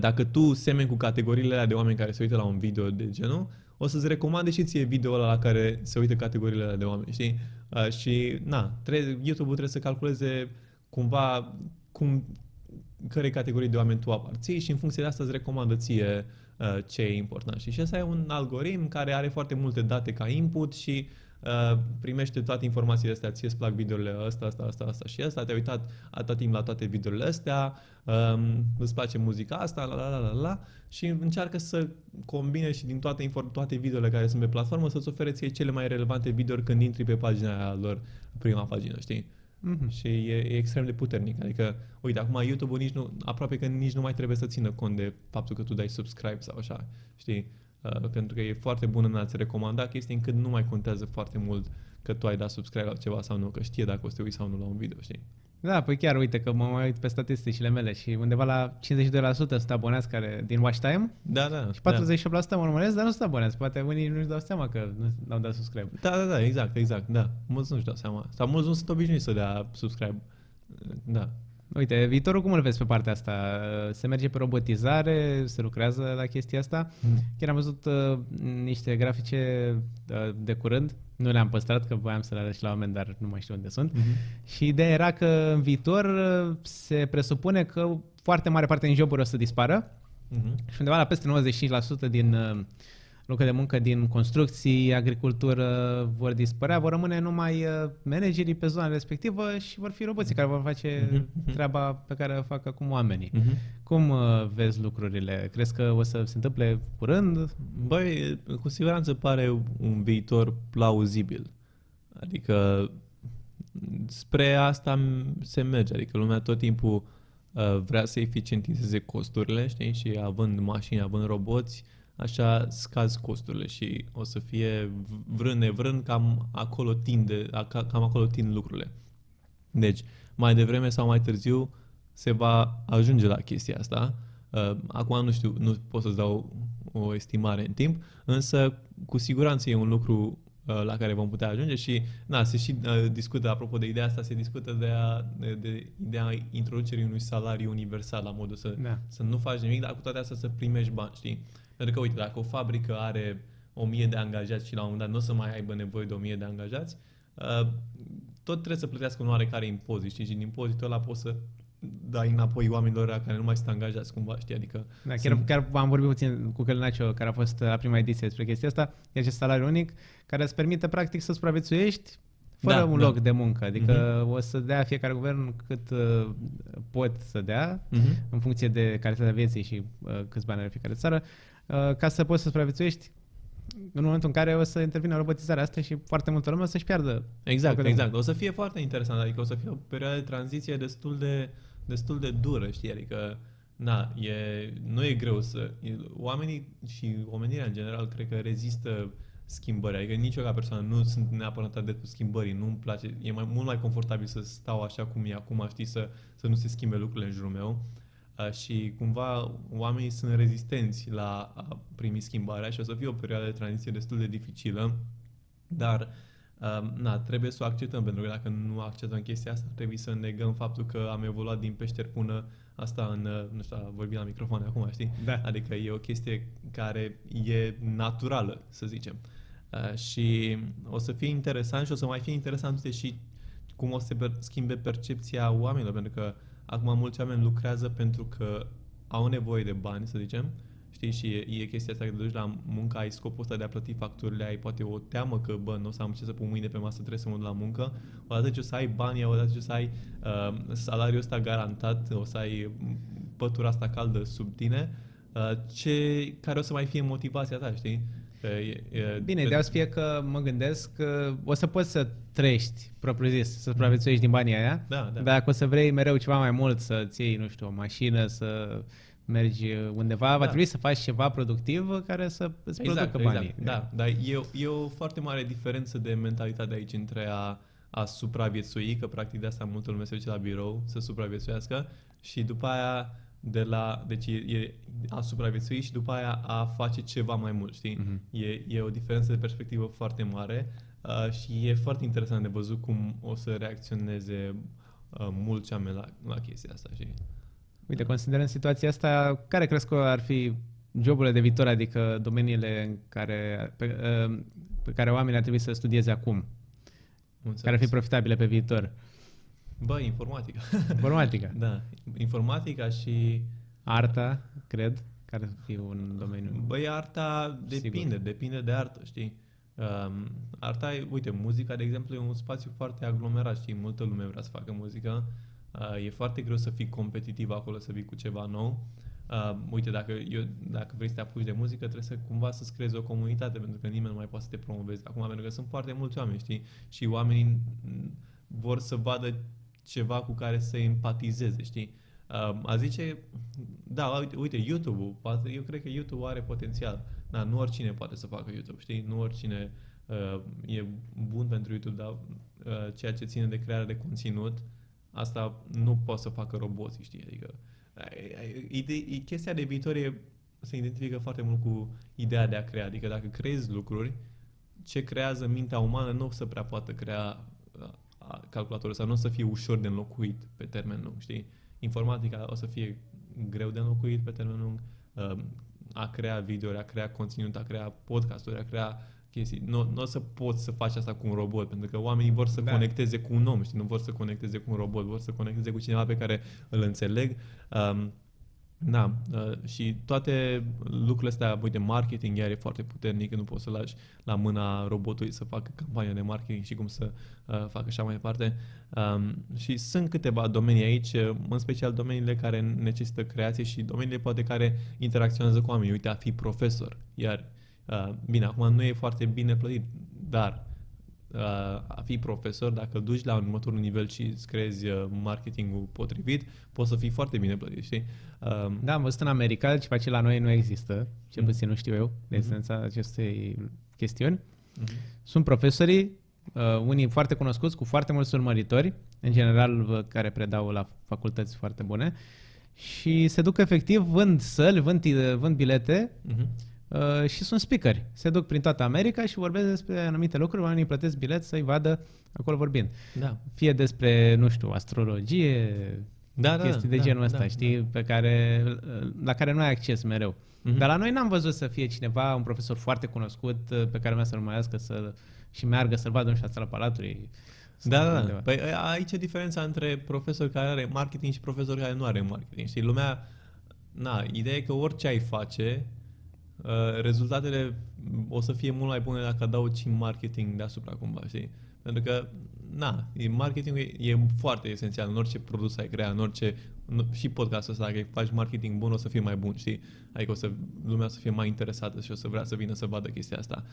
dacă tu semeni cu categoriile alea de oameni care se uită la un video de genul, o să-ți recomande și ție video ăla la care se uită categoriile alea de oameni, știi? Uh, și, na, trebuie, YouTube-ul trebuie să calculeze cumva cum, cărei categorii de oameni tu aparții și în funcție de asta îți recomandă ție uh, ce e important. Știi? Și ăsta e un algoritm care are foarte multe date ca input și uh, primește toate informațiile astea, ție îți plac videourile ăsta, asta, asta, asta și asta, te-ai uitat atât timp la toate videourile astea, um, îți place muzica asta, la la la la la și încearcă să combine și din toate, inform- toate videourile care sunt pe platformă să-ți ofere ție cele mai relevante videouri când intri pe pagina aia lor, prima pagină, știi? Mhm. Și e, e extrem de puternic. Adică, uite, acum YouTube-ul nici nu, aproape că nici nu mai trebuie să țină cont de faptul că tu dai subscribe sau așa, știi? Uh, pentru că e foarte bun în a-ți recomanda chestii încât nu mai contează foarte mult că tu ai dat subscribe la ceva sau nu, că știe dacă o să te uiți sau nu la un video, știi? Da, păi chiar uite că mă mai uit pe statisticile mele și undeva la 52% sunt abonați care din watch time Da, da. și da. 48% mă urmăresc, dar nu sunt abonați. Poate unii nu-și dau seama că nu au dat subscribe. Da, da, da, exact, exact, da. Mulți nu-și dau seama. Sau mulți nu sunt obișnuiți să dea subscribe. Da. Uite, viitorul cum îl vezi pe partea asta? Se merge pe robotizare? Se lucrează la chestia asta? Mm. Chiar am văzut uh, niște grafice uh, de curând. Nu le-am păstrat, că voiam să le arăt și la oameni, dar nu mai știu unde sunt. Mhm. Și ideea era că în viitor uh, se presupune că foarte mare parte din joburi o să dispară Mhm. și undeva la peste 95% din uh, locuri de muncă din construcții, agricultură vor dispărea, vor rămâne numai uh, managerii pe zona respectivă și vor fi roboții care vor face Mhm, mhm. treaba pe care o fac acum oamenii. Mhm. Cum uh, vezi lucrurile? Crezi că o să se întâmple curând? Băi, cu siguranță pare un viitor plauzibil. Adică spre asta m- se merge. Adică lumea tot timpul uh, vrea să eficientizeze costurile, știi? Și având mașini, având roboți, așa scazi costurile și o să fie v- vrând nevrând cam acolo tinde, a- ca- cam acolo tind lucrurile. Deci, mai devreme sau mai târziu se va ajunge la chestia asta. Uh, acum nu știu, nu pot să-ți dau o estimare în timp, însă cu siguranță e un lucru uh, la care vom putea ajunge și na, se și uh, discută, apropo de ideea asta, se discută de, a, de, de ideea introducerii unui salariu universal la modul să, Da. să nu faci nimic, dar cu toate astea să primești bani, știi? Pentru că, uite, dacă o fabrică are o mie de angajați și la un moment dat nu o să mai aibă nevoie de o mie de angajați, uh, tot trebuie să plătească un oarecare impozit, știi? Și din impozitul ăla poți să dai înapoi oamenilor ăia care nu mai sunt angajați cumva, știi? Adică Da, chiar, sunt- chiar am vorbit puțin cu Călinacio, care a fost la prima ediție despre chestia asta. E acest salariu unic care îți permite practic să supraviețuiești fără Da, un da. loc de muncă. Adică o să dea fiecare guvern cât uh, pot să dea, Mhm. în funcție de calitatea vieții și uh, câți bani are fiecare țară, uh, ca să poți să supraviețuiești în momentul în care o să intervină robotizarea asta și foarte multă lume o să-și piardă Exact, locul de exact. muncă. O să fie foarte interesant, adică o să fie o perioadă de tranziție destul de, destul de dură, știi? Adică, na, e, nu e greu să... E, oamenii și omenirea în general cred că rezistă schimbări, adică nici eu ca persoană nu sunt neapărat adeptul schimbării, nu-mi place, e mai, mult mai confortabil să stau așa cum e acum, știi, să, să nu se schimbe lucrurile în jurul meu. Uh, și cumva oamenii sunt rezistenți la a primi schimbarea și o să fie o perioadă de tranziție destul de dificilă, dar uh, na, trebuie să o acceptăm, pentru că dacă nu acceptăm chestia asta, trebuie să negăm faptul că am evoluat din peșteri până asta în, uh, nu știu, vorbim la microfon acum, știi? Da. Adică e o chestie care e naturală, să zicem. Uh, și o să fie interesant și o să mai fie interesant uite, și cum o să se per- schimbe percepția oamenilor, pentru că acum mulți oameni lucrează pentru că au nevoie de bani, să zicem, știi, și e, e chestia asta că te duci la muncă, ai scopul ăsta de a plăti facturile, ai poate o teamă că, bă, nu o să am ce să pun mâine pe masă, trebuie să mă duc la muncă, odată ce o să ai banii, odată ce o să ai uh, salariul ăsta garantat, o să ai pătura asta caldă sub tine, uh, ce, care o să mai fie motivația ta, știi? E, e, Bine, ideea o să fie că mă gândesc că o să poți să trăiești, propriu zis, să supraviețuiești din banii aia, da, da. dacă o să vrei mereu ceva mai mult, să-ți iei, nu știu, o mașină, să mergi undeva, da. va trebui să faci ceva productiv care să îți exact, producă banii. Exact, da, dar e, e o foarte mare diferență de mentalitate aici între a, a supraviețui, că practic de asta multă lume se duce la birou să supraviețuiască și după aia de la, deci e, e a supraviețui și după aia a face ceva mai mult, știi? Mm-hmm. E, e o diferență de perspectivă foarte mare uh, și e foarte interesant de văzut cum o să reacționeze uh, mulți oameni la, la chestia asta, știi? Uite, considerând situația asta, care crezi că ar fi joburile de viitor, adică domeniile în care, pe, uh, pe care oamenii ar trebui să studieze acum? Înțeles. Care ar fi profitabile pe viitor? Bă, informatica. Informatica. [laughs] da, informatica și... Arta, cred, care ar fi un domeniu. Băi, arta depinde, Sigur. depinde de artă, știi? Um, arta e, uite, muzica, de exemplu, e un spațiu foarte aglomerat, știi? Multă lume vrea să facă muzică. Uh, e foarte greu să fii competitiv acolo, să vii cu ceva nou. Uh, uite, dacă, eu, dacă vrei să te apuci de muzică, trebuie să cumva să-ți creezi o comunitate, pentru că nimeni nu mai poate să te promoveze. Acum, pentru că sunt foarte mulți oameni, știi? Și oamenii vor să vadă ceva cu care să empatizeze, știi? Uh, a zice, da, uite, uite YouTube-ul, eu cred că YouTube are potențial. Da, nu oricine poate să facă YouTube, știi? Nu oricine uh, e bun pentru YouTube, dar uh, ceea ce ține de crearea de conținut, asta nu poate să facă roboții, știi? Adică, ide- chestia de viitor e, se identifică foarte mult cu ideea de a crea. Adică dacă creezi lucruri, ce creează mintea umană nu o să prea poată crea calculatorul sau nu o să fie ușor de înlocuit pe termen lung, știi? Informatica o să fie greu de înlocuit pe termen lung, um, a crea videouri, a crea conținut, a crea podcasturi, a crea chestii. Nu, nu o să poți să faci asta cu un robot, pentru că oamenii vor să da. conecteze cu un om, știi? Nu vor să conecteze cu un robot, vor să conecteze cu cineva pe care îl înțeleg. Um, da, uh, și toate lucrurile astea, uite, marketing iar e foarte puternic, nu poți să lași la mâna robotului să facă campania de marketing și cum să uh, facă așa mai departe. Um, și sunt câteva domenii aici, uh, în special domeniile care necesită creație și domeniile poate care interacționează cu oamenii. Uite, a fi profesor, iar, uh, bine, acum nu e foarte bine plătit, dar a fi profesor, dacă îl duci la un următorul nivel și îți creezi uh, marketingul potrivit, poți să fii foarte bine plătit, știi? Um, da, am văzut în America, ceva ce la noi nu există, cel puțin nu știu eu, de mhm. esența uh-huh. acestei chestiuni. Uh-huh. Sunt profesorii, uh, unii foarte cunoscuți, cu foarte mulți urmăritori, în general care predau la facultăți foarte bune, și se duc efectiv, vând săli, vând, vând bilete, uh-huh Uh, și sunt speakeri. Se duc prin toată America și vorbesc despre anumite lucruri, oamenii plătesc bilet să-i vadă acolo vorbind. Da. Fie despre, nu știu, astrologie, da, da chestii da, de da, genul ăsta, da, știi, da. pe care, la care nu ai acces mereu. Mm-hmm. Dar la noi n-am văzut să fie cineva, un profesor foarte cunoscut, uh, pe care mea să-l mai să și meargă să-l vadă, nu știu, la Palatului. Da, da, da. Păi aici e diferența între profesor care are marketing și profesor care nu are marketing. Știi, lumea, na, ideea e că orice ai face, Uh, rezultatele o să fie mult mai bune dacă adaugi marketing deasupra cumva, știi? Pentru că, na, marketingul e, e foarte esențial în orice produs ai crea, în orice, în, și podcastul ăsta, dacă faci marketing bun, o să fie mai bun, știi? Adică o să, lumea o să fie mai interesată și o să vrea să vină să vadă chestia asta.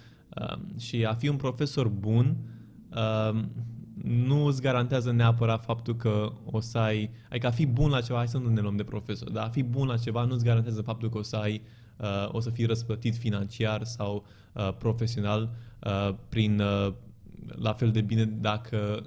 Uh, și a fi un profesor bun uh, nu îți garantează neapărat faptul că o să ai, adică a fi bun la ceva, hai să nu ne luăm de profesor, dar a fi bun la ceva nu îți garantează faptul că o să ai uh, o să fii răsplătit financiar sau uh, profesional uh, prin uh, la fel de bine dacă...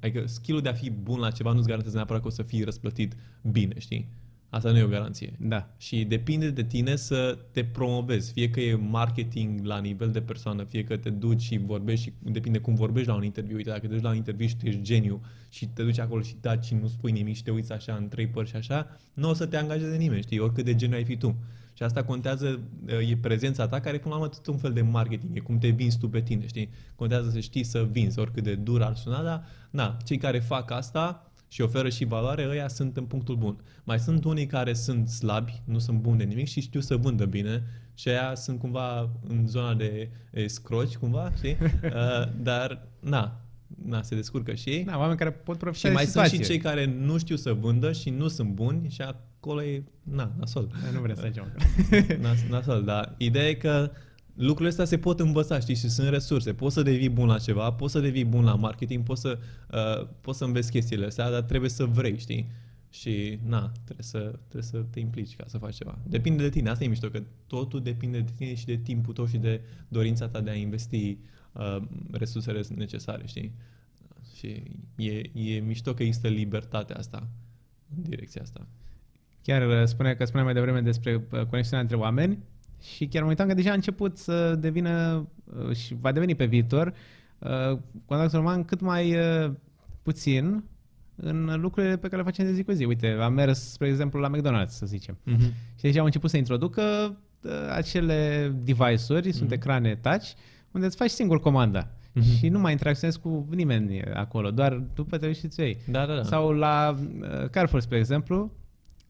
Adică skill de a fi bun la ceva nu-ți garantează neapărat că o să fii răsplătit bine, știi? Asta nu e o garanție. Da. Și depinde de tine să te promovezi. Fie că e marketing la nivel de persoană, fie că te duci și vorbești și depinde cum vorbești la un interviu. Uite, dacă te duci la un interviu și tu ești geniu și te duci acolo și taci și nu spui nimic și te uiți așa în trei părți și așa, nu o să te angajeze nimeni, știi? Oricât de geniu ai fi tu. Și asta contează, uh, e prezența ta, care până la urmă tot un fel de marketing, e cum te vinzi tu pe tine, știi? Contează să știi să vinzi, oricât de dur ar suna, dar na, cei care fac asta și oferă și valoare, ăia sunt în punctul bun. Mai sunt unii care sunt slabi, nu sunt buni de nimic și știu să vândă bine și aia sunt cumva în zona de scroci, cumva, știi? [laughs] Uh, dar, na, na, se descurcă și ei. Da, oameni care pot profita Și mai situație. sunt și cei care nu știu să vândă și nu sunt buni și acolo e, na, nasol. Nu vrem să ajungem [laughs] acolo. Nas, nasol, dar ideea e că lucrurile astea se pot învăța, știi, și sunt resurse. Poți să devii bun la ceva, poți să devii bun la marketing, poți să, uh, poți să înveți chestiile astea, dar trebuie să vrei, știi? Și, na, trebuie să, trebuie să te implici ca să faci ceva. Depinde de tine, asta e mișto, că totul depinde de tine și de timpul tău și de dorința ta de a investi uh, resursele necesare, știi? Și e, e mișto că există libertatea asta în direcția asta. Chiar uh, spune că spuneam mai devreme despre uh, conexiunea între oameni și chiar mă uitam că deja a început să devină uh, și va deveni pe viitor uh, contactul uman cât mai uh, puțin în lucrurile pe care le facem de zi cu zi. Uite, am mers, spre exemplu, la McDonald's, să zicem. Mm-hmm. Și deja au început să introducă uh, acele device-uri, sunt ecrane touch, unde îți faci singur comanda. Mhm. Și nu mai interacționezi cu nimeni acolo, doar după te uiți și ți iei. Da, da, da. Sau la uh, Carrefour, spre exemplu,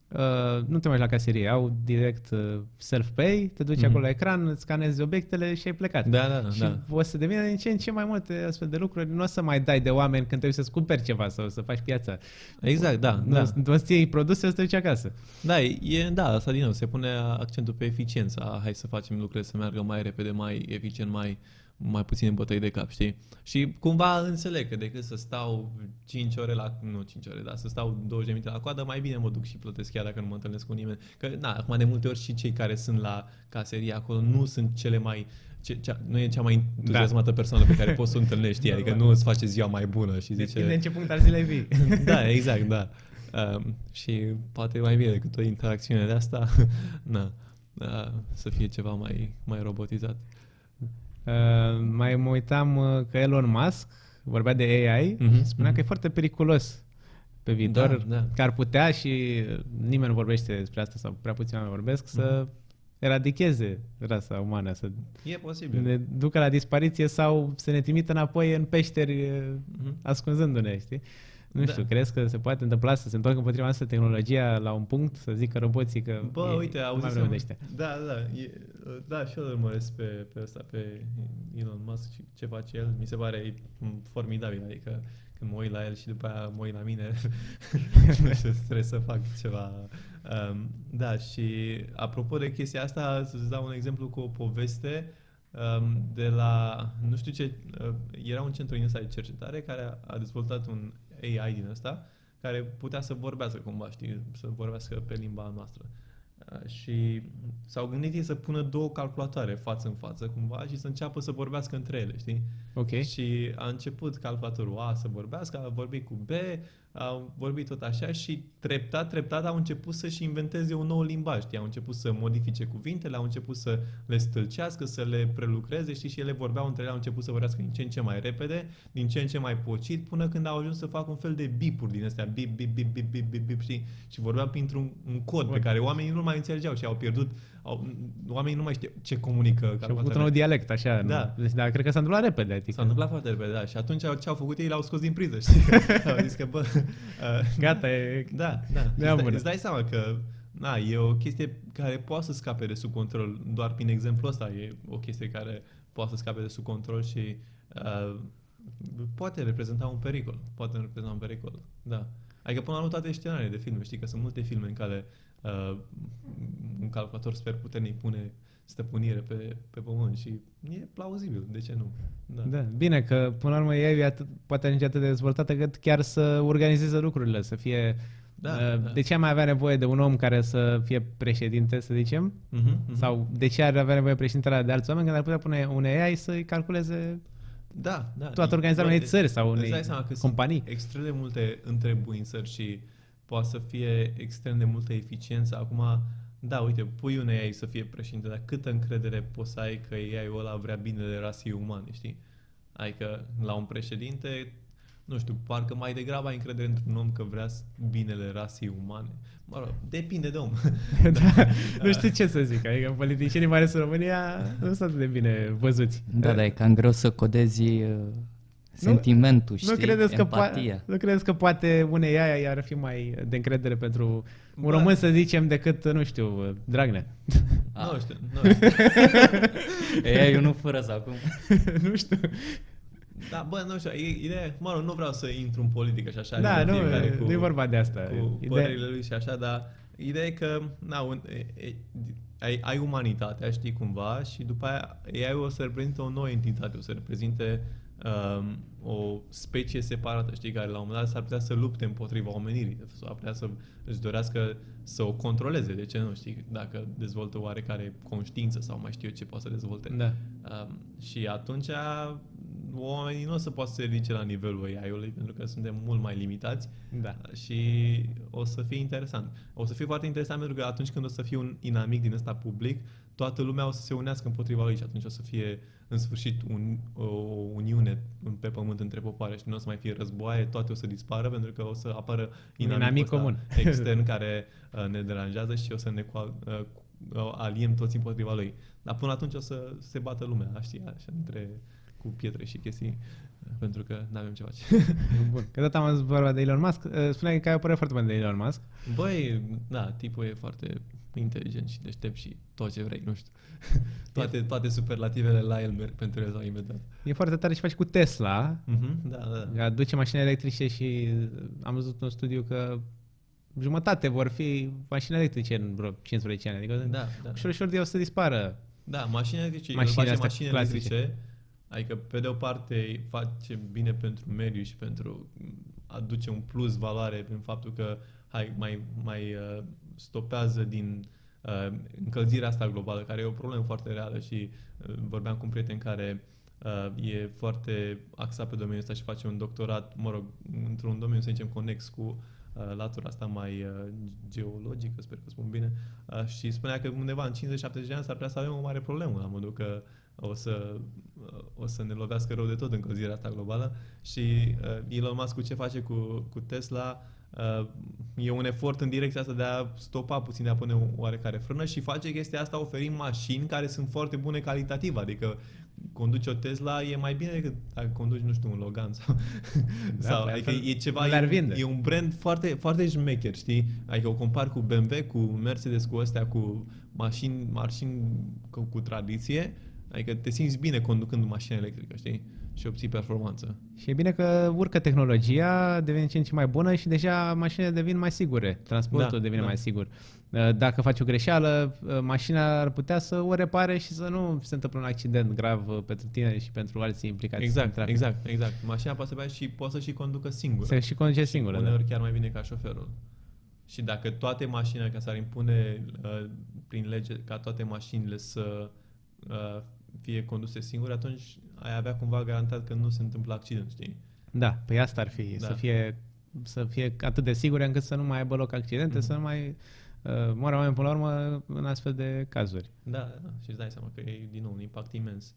uh, nu te mai la caserie, au direct uh, self-pay, te duci Mhm. acolo la ecran, îți scanezi obiectele și ai plecat. Da, da, da, Și da. o să devină din ce în ce mai multe astfel de lucruri. Nu o să mai dai de oameni când trebuie să-ți cumperi ceva sau să faci piața. Exact, da, Nu, da. o să iei produse, o să te duci acasă. Da, e, da, asta din nou, se pune accentul pe eficiența. Hai să facem lucrurile să meargă mai repede, mai eficient, mai, mai puțin bătăi de cap, știi? Și cumva înțeleg că decât să stau 5 ore la, nu 5 ore, dar să stau 20 de minute la coadă, mai bine mă duc și plătesc chiar dacă nu mă întâlnesc cu nimeni. Că, na, acum de multe ori și cei care sunt la caserie acolo nu sunt cele mai, ce, cea, nu e cea mai entuziasmată persoană pe care poți să o întâlnești, știi? Adică nu îți face ziua mai bună și zice... Depinde în ce punct al zilei vii. [laughs] da, exact, da. Um, și poate mai bine decât o interacțiune de asta, [laughs] na, uh, să fie ceva mai, mai robotizat. Uh, mai mă uitam uh, că Elon Musk vorbea de AI Mhm, și spunea mhm. că e foarte periculos pe viitor, Da, da. că ar putea și nimeni nu vorbește despre asta sau prea puțin oameni vorbesc, să Mhm. eradicheze rasa umană, să E posibil. ne ducă la dispariție sau să ne trimită înapoi în peșteri uh, Mhm. ascunzându-ne, știi? Nu Da. știu, crezi că se poate întâmpla să se întoarcă împotriva noastră tehnologia la un punct, să zică roboții că Bă, e, uite, nu mai auzisem... vrem de ăștia. Da, da, e, da, și eu îl urmăresc pe, pe ăsta, pe Elon Musk și ce face el. Mi se pare formidabil, adică când mă uit la el și după aia mă uit la mine, [laughs] nu știu, trebuie să fac ceva. Um, da, și apropo de chestia asta, să-ți dau un exemplu cu o poveste um, de la, nu știu ce, uh, era un centru din ăsta de cercetare care a, a dezvoltat un AI din ăsta care putea să vorbească cumva, știi, să vorbească pe limba noastră. Uh, Și s-au gândit ei să pună două calculatoare față în față cumva și să înceapă să vorbească între ele, știi? Ok. Și a început calculatorul A să vorbească, a vorbit cu B, a vorbit tot așa și treptat, treptat au început să-și inventeze un nou limbaj, știi? Au început să modifice cuvintele, au început să le stâlcească, să le prelucreze, știi? Și ele vorbeau între ele, au început să vorbească din ce în ce mai repede, din ce în ce mai pocit, până când au ajuns să facă un fel de bipuri din astea, bip, bip, bip, bip, bip, bip, bip știi? Și vorbeau printr-un un cod pe care oamenii nu mai înțelegeau și au pierdut, au, oamenii nu mai știu ce comunică Și au făcut un calculatoarele. nou dialect, așa. Da. Nu? Deci, dar cred că s-a întâmplat repede. Adică. S-a întâmplat foarte repede, da. Și atunci ce au făcut ei, l-au scos din priză, știi? [laughs] au zis că, bă, uh, Gata, e... da, da. Îți Ne-am dai, bună. îți dai seama că, na, e o chestie care poate să scape de sub control. Doar prin exemplu ăsta e o chestie care poate să scape de sub control și uh, poate reprezenta un pericol. Poate reprezenta un pericol, da. Adică până la urmă toate scenariile de filme, știi că sunt multe filme în care uh, un calculator super puternic pune stăpânire pe, pe pământ și e plauzibil, de ce nu? Da, bine că până la urmă ei e atât, poate ajunge atât de dezvoltată cât chiar să organizeze lucrurile, să fie... Da, uh, da. De ce am mai avea nevoie de un om care să fie președinte, să zicem? Mhm, mhm. Sau de ce ar avea nevoie președintele de alți oameni când ar putea pune un AI să-i calculeze Da, da. toată organizarea unei țări sau Îți unei dai seama că companii. sunt extrem de multe întrebuințări și poate să fie extrem de multă eficiență. Acum, da, uite, pui un AI să fie președinte, dar câtă încredere poți să ai că AI-ul ăla vrea binele rasei umane, știi? Adică la un președinte, nu știu, parcă mai degrabă ai încredere într-un om că vrea binele rasei umane. Mă rog, depinde de om. [laughs] da, nu știu ce să zic, adică politicienii mai ales în România nu sunt atât de bine văzuți. Da, dar e cam greu să codezi uh, sentimentul, știi? Nu credeți, că Empatia. poate, nu credeți că poate unei aia ar fi mai de încredere pentru un Bă. român, să zicem, decât, nu știu, Dragnea? Ah. Nu știu, nu [laughs] știu. Ei, eu nu fără să acum. nu știu. Da, bă, nu știu, e- ideea, mă rog, nu vreau să intru în politică și așa. Da, adică nu, fiecare nu e vorba de asta. Cu Ideea- părerile lui și așa, dar Ideea e că na, un, e, e, ai, ai umanitatea, știi, cumva, și după aia AI o să reprezinte o nouă entitate, o să reprezinte um, o specie separată, știi, care la un moment dat s-ar putea să lupte împotriva omenirii, sau ar putea să își dorească să o controleze, de ce nu, știi, dacă dezvoltă oarecare conștiință sau mai știu eu ce poate să dezvolte. Da. Um, și atunci oamenii nu o să poată să se ridice la nivelul AI-ului pentru că suntem mult mai limitați Da. și o să fie interesant. O să fie foarte interesant pentru că atunci când o să fie un inamic din ăsta public, toată lumea o să se unească împotriva lui și atunci o să fie în sfârșit un, o uniune pe pământ între popoare și nu o să mai fie războaie, toate o să dispară pentru că o să apară inamicul inamic ăsta comun. extern care uh, ne deranjează și o să ne coa- uh, uh, aliem toți împotriva lui. Dar până atunci o să se bată lumea, știi, așa, între cu pietre și chestii, uh, pentru că nu avem ce face. [laughs] Bun. Că tot am văzut vorba de Elon Musk. Uh, Spuneai că ai o părere foarte bună de Elon Musk. Băi, da, tipul e foarte inteligent și deștept și tot ce vrei, nu știu. [laughs] toate, toate superlativele la el merg pentru el sau imediat. E foarte tare ce face cu Tesla. Mhm, da, da, da. Aduce mașini electrice și am văzut un studiu că jumătate vor fi mașini electrice în vreo 15 ani. Adică Da, da. ușor, ușor de o să dispară. Da, mașini electrice, el Mașinile face astea mașini clasice. electrice, adică pe de o parte face bine pentru mediu și pentru aduce un plus valoare prin faptul că hai, mai, mai uh, stopează din uh, încălzirea asta globală, care e o problemă foarte reală și uh, vorbeam cu un prieten care uh, e foarte axat pe domeniul ăsta și face un doctorat, mă rog, într-un domeniu, să zicem, conex cu uh, latura asta mai uh, geologică, sper că spun bine, uh, și spunea că undeva în 50-70 de ani s-ar putea să avem o mare problemă, la modul că o să, uh, o să ne lovească rău de tot încălzirea asta globală și uh, Elon Musk cu ce face cu, cu Tesla uh, e un efort în direcția asta de a stopa puțin, de a pune o oarecare frână și face chestia asta oferind mașini care sunt foarte bune calitativ, adică conduci o Tesla e mai bine decât dacă conduci, nu știu, un Logan sau... Da, sau pe adică altfel e ceva, le-ar e, vinde. e un brand foarte, foarte șmecher, știi? Adică o compar cu BMW, cu Mercedes, cu astea, cu mașini, mașini cu, cu tradiție, adică te simți bine conducând o mașină electrică, știi? Și obții performanță. Și e bine că urcă tehnologia, devine ce în ce mai bună și deja mașinile devin mai sigure. Transportul Da, devine da. mai sigur. Uh, Dacă faci o greșeală, uh, mașina ar putea să o repare și să nu se întâmple un accident grav uh, pentru tine și pentru alții implicați în Exact, trafic. exact, exact. Mașina poate să bea și poate să și conducă singură. Se și conduce singură. Da. Uneori chiar mai bine ca șoferul. Și dacă toate mașinile, ca s-ar impune uh, prin lege ca toate mașinile să uh, fie conduse singure, atunci ai avea cumva garantat că nu se întâmplă accident, știi? Da, pe asta ar fi, Da. să, fie, să fie atât de sigure încât să nu mai aibă loc accidente, Mhm. să nu mai uh, moară oameni până la urmă în astfel de cazuri. Da, da, da. Și îți dai seama că e din nou un impact imens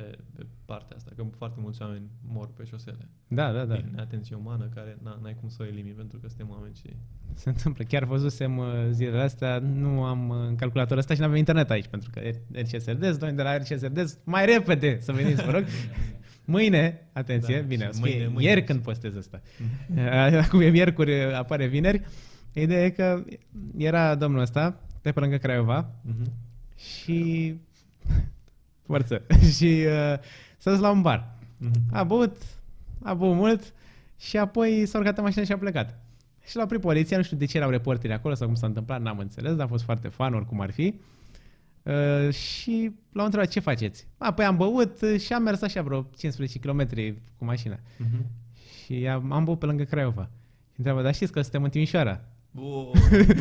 pe, pe partea asta, că foarte mulți oameni mor pe șosele. Da, da, da. Din neatenție umană, care na, n-ai cum să o elimini, pentru că suntem oameni și... Se întâmplă. Chiar văzusem uh, zilele astea, nu am uh, în calculatorul ăsta și nu avem internet aici, pentru că RC Serdez, noi de la RC Serdez, mai repede să veniți, vă rog. [laughs] Mâine, atenție, Da, bine, și o să mâine, fie mâine. ieri când postez asta. [laughs] Uh, Acum e miercuri, apare vineri. Ideea e că era domnul ăsta, de pe lângă Craiova, Mhm. și... Forță. [laughs] și uh, s-a dus la un bar. Mhm. A băut, a băut mult și apoi s-a urcat în mașină și a plecat. Și l-a oprit poliția, nu știu de ce erau reporteri acolo sau cum s-a întâmplat, n-am înțeles, dar a fost foarte fan oricum ar fi. Uh, și l-au întrebat ce faceți. Apoi am băut uh, și am mers așa vreo 15 km cu mașina. Mhm. Și am, am băut pe lângă Craiova. Și întreabă, dar știți că suntem în Timișoara? Oh.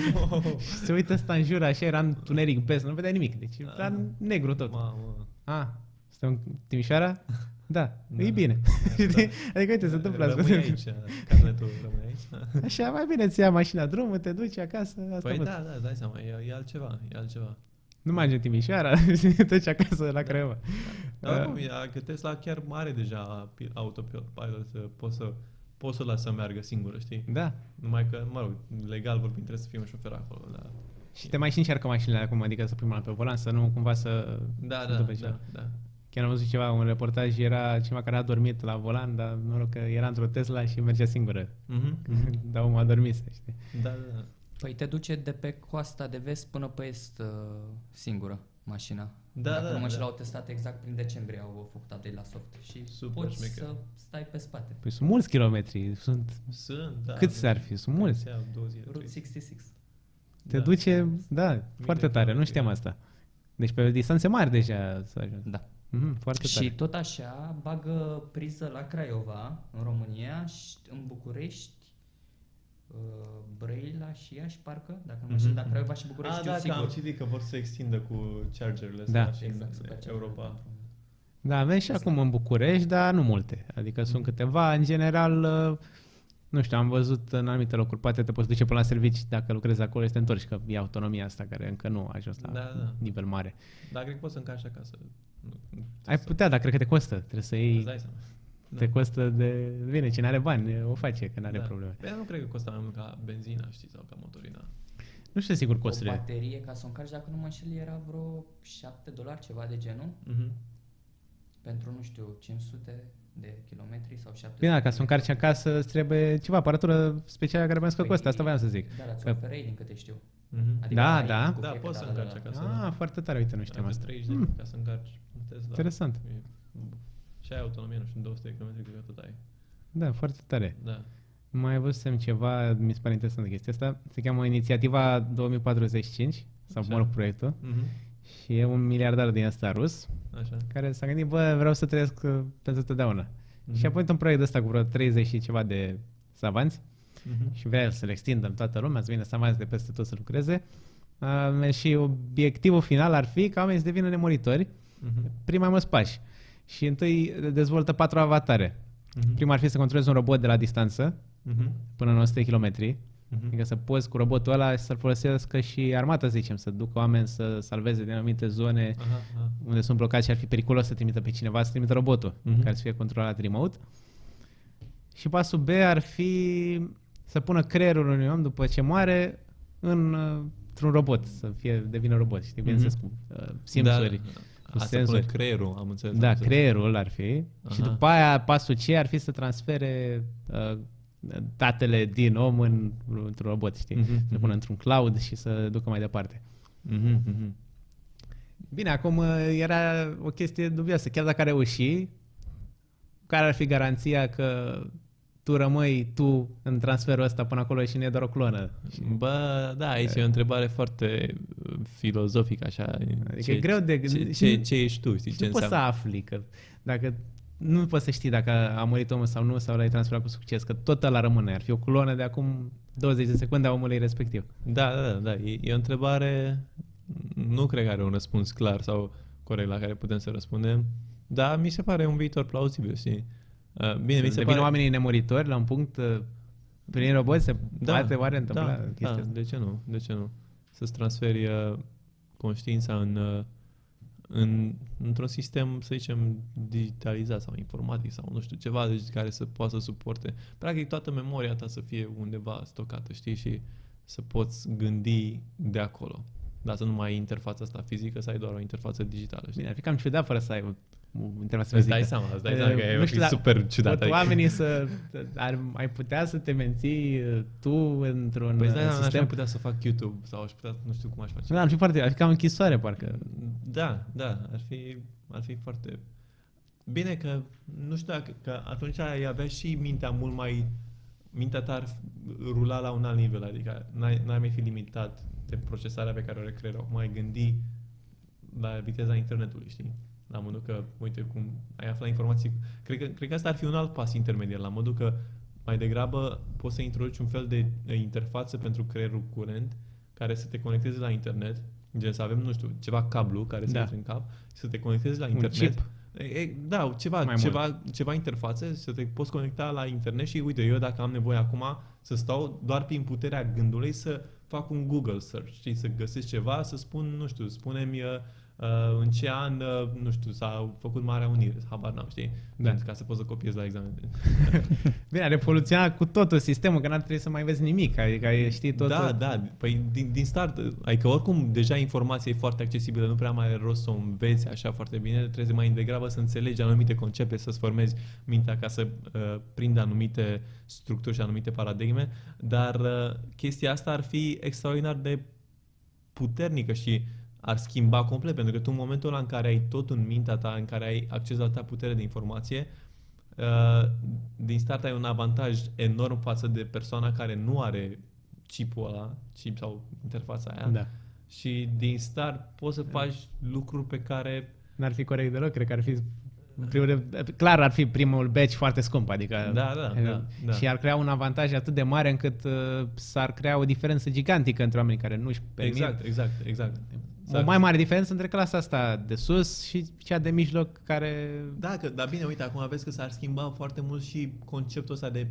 [laughs] Și se uită ăsta în jur, așa era întuneric pes, nu vedea nimic. Deci era negru tot. Mamă. A, suntem în Timișoara? [laughs] Da, Da. e bine. Da. [laughs] Știi? adică uite, se întâmplă asta. Rămâi aici, carnetul rămâne aici. Așa, mai bine ți ia mașina drumul, te duci acasă, asta Păi văd. da, da, îți dai seama, e, e altceva, e altceva. Nu mai ajungi în Timișoara, [laughs] te duci acasă la Craiova. Dar Uh, oricum, e- că Tesla chiar are deja pi- autopilot, să poți să poți să o lași să meargă singură, știi? Da. Numai că, mă rog, legal vorbind, trebuie să fie un șofer acolo, da. Și te mai și încearcă mașinile acum, adică să pui mâna pe volan, să nu cumva să... Da, se da, întâmple da, ceva. da. Chiar am văzut ceva, un reportaj, era cineva care a dormit la volan, dar noroc că era într-o Tesla și mergea singură. Mhm. [laughs] dar omul a dormit, să știi. Da, da, da. Păi te duce de pe coasta de vest până pe est uh, singură mașina. Da, Dacă da, nu mă da. înșel, au testat exact prin decembrie, au făcut update la soft și Super poți șmecher. să stai pe spate. Păi sunt mulți kilometri, sunt... Sunt, da. Câți ar fi? Sunt mulți. Se iau două zile, Route trei. 66. Te Da. duce, da, foarte tare, nu kilometri, știam da. asta. Deci pe distanțe mari deja s-a ajuns. Da. Mhm, foarte tare. Și tot așa bagă priză la Craiova, în România, și în București, uh, Brăila și Iași, parcă, dacă nu mă înșel, Mhm. dar Craiova și București Ah, știu da, că sigur. am citit că vor să se extindă cu chargerele Da. astea și Exact, în supercharger Europa. pentru- Da, avem și acum în București, dar nu multe. Adică sunt câteva. În general, uh, nu știu, am văzut în anumite locuri, poate te poți duce până la servici dacă lucrezi acolo și te întorci, că e autonomia asta care încă nu a ajuns la Da, da. nivel mare. Dar cred că poți să încarci acasă. Nu- nu- Ai să- putea, dar cred că te costă. Trebuie să Îți iei, dai seama. te costă de... Bine, cine are bani o face, că nu are Da. probleme. Păi nu cred că costă mai mult ca benzina, știi, sau ca motorina. Nu știu sigur O costurile. baterie, ca să o încarci, dacă nu mă înșel, era vreo 7 dolari, ceva de genul, Mhm. pentru, nu știu, 500 de kilometri sau 700 Bine, de ca să o încarci acasă, îți trebuie ceva aparatură specială care bănesc că costă. Asta voiam să zic. Da, dar ți Că- oferei din câte știu. Mhm. Adică Da, ai da. cu Da, fiecare poți să dată, încarci da. acasă. Ah, foarte tare, uite, nu știam Aveți asta. 30 de Hmm. ca să încarci un Tesla. Interesant. E- Și ai autonomie, nu știu, 200 de km cred că tot ai. Da, foarte tare. Da. Mai văzusem ceva, mi se pare interesant de chestia asta. Se cheamă Inițiativa 2045, sau Așa. mă rog, proiectul. Mhm. Și e un miliardar din ăsta rus, Așa. care s-a gândit, bă, vreau să trăiesc uh, pentru totdeauna. Mhm. Și a pus un proiect ăsta cu vreo 30 și ceva de savanți Mhm. și vrea el să le extindă în toată lumea, să vină savanți de peste tot să lucreze. Uh, și obiectivul final ar fi ca oamenii să devină nemuritori Mhm. prin mai mulți pași. Și întâi dezvoltă patru avatare. Mhm. Prima ar fi să controlezi un robot de la distanță, Mhm. până în 100 km. Mhm. Adică să poți cu robotul ăla și să-l folosească și armata, să zicem, să ducă oameni să salveze din anumite zone Aha, aha. unde sunt blocați și ar fi periculos să trimită pe cineva, să trimită robotul, Mhm. care să fie controlat remote. Și pasul B ar fi să pună creierul unui om după ce moare în, uh, într-un robot, să fie devină robot, știi, bineînțeles, cu uh, simțuri. Da, cu asta senzori. pune creierul, am înțeles. Da, am înțeles. creierul ar fi. Și Aha. după aia pasul C ar fi să transfere uh, datele din om în, într-un robot, știi? Mhm, Să le mhm. pună într-un cloud și să ducă mai departe. Mhm, mhm. Bine, acum uh, era o chestie dubioasă. Chiar dacă a reuși, care ar fi garanția că tu rămâi tu în transferul ăsta până acolo și nu e doar o clonă? Și- Bă, da, aici e o întrebare foarte uh, filozofică, așa. Adică e greu de- Ce, și ce, nu- ce ești tu, știi? Și Ce nu poți să înseamnă? afli că dacă nu poți să știi dacă a murit omul sau nu sau l-ai transferat cu succes, că tot ăla rămâne. Ar fi o clonă de acum 20 de secunde a omului respectiv. Da, da, da, da. E, e o întrebare, nu cred că are un răspuns clar sau corect la care putem să răspundem, dar mi se pare un viitor plauzibil, știi? Uh, Bine, mi se Devin pare... oamenii nemuritori la un punct uh, prin robot se Da, poate oare întâmpla da, chestia da, asta? de ce nu? De ce nu? Să-ți transferi uh, conștiința în, uh, în, într-un sistem, să zicem, digitalizat sau informatic sau nu știu, ceva deci, care să poată să suporte. Practic toată memoria ta să fie undeva stocată, știi? Și să poți gândi de acolo. Dar să nu mai ai interfața asta fizică, să ai doar o interfață digitală, știi? Bine, ar fi cam ciudat fără să ai o, o interfață Îți fizică. dai seama, îți dai Eh, seama că nu e știu, dar super ciudat. Pot adică- oamenii să... Ar, ai putea să te menții uh, tu într-un Păi uh, da, n-aș sistem? mai putea să fac YouTube sau aș putea, nu știu cum aș face. Da, ar fi foarte... Ar fi ca o închisoare, parcă. Da, da, ar fi, ar fi foarte... Bine că, nu știu dacă, că atunci ai avea și mintea mult mai... Mintea ta ar rula la un alt nivel, adică n-ai, n-ai mai fi limitat de procesarea pe care o are creierul. Acum ai gândi la viteza internetului, știi? La modul că, uite cum ai aflat informații. Cred că, cred că asta ar fi un alt pas intermediar, la modul că mai degrabă poți să introduci un fel de de interfață pentru creierul curent care să te conecteze la internet, gen să avem, nu știu, ceva cablu care să Da. intre în cap, să te conectezi la Un internet. chip. E, e, da, ceva, Mai ceva, ceva interfațe, să te poți conecta la internet și uite, eu dacă am nevoie acum să stau doar prin puterea gândului să fac un Google search, știi, să găsesc ceva, să spun, nu știu, spune-mi uh, uh, în ce an, uh, nu știu, s-a făcut Marea Unire, habar n-am, știi? Da. Ca să poți să copiezi la examen. [laughs] Bine, a revoluționat cu totul sistemul, că n-ar trebui să mai vezi nimic. Adică ai știi tot. Da, da, păi din, din start, adică oricum deja informația e foarte accesibilă, nu prea mai are rost să o înveți așa foarte bine, trebuie mai degrabă să înțelegi anumite concepte, să-ți formezi mintea ca să uh, prindă anumite structuri și anumite paradigme, dar uh, chestia asta ar fi extraordinar de puternică și ar schimba complet, pentru că tu în momentul ăla în care ai tot în mintea ta, în care ai acces la atâta putere de informație, uh, din start ai un avantaj enorm față de persoana care nu are chipul ăla, chip sau interfața aia. Da. Și din start poți să faci lucruri pe care N-ar fi corect deloc, cred că ar fi primul, clar ar fi primul batch foarte scump, adică Da, da, da, da. și ar crea un avantaj atât de mare încât uh, s-ar crea o diferență gigantică între oamenii care nu-și permit. Exact, exact, exact. O mai mare diferență între clasa asta de sus și cea de mijloc care... Da, că, dar bine, uite, acum vezi că s-ar schimba foarte mult și conceptul ăsta de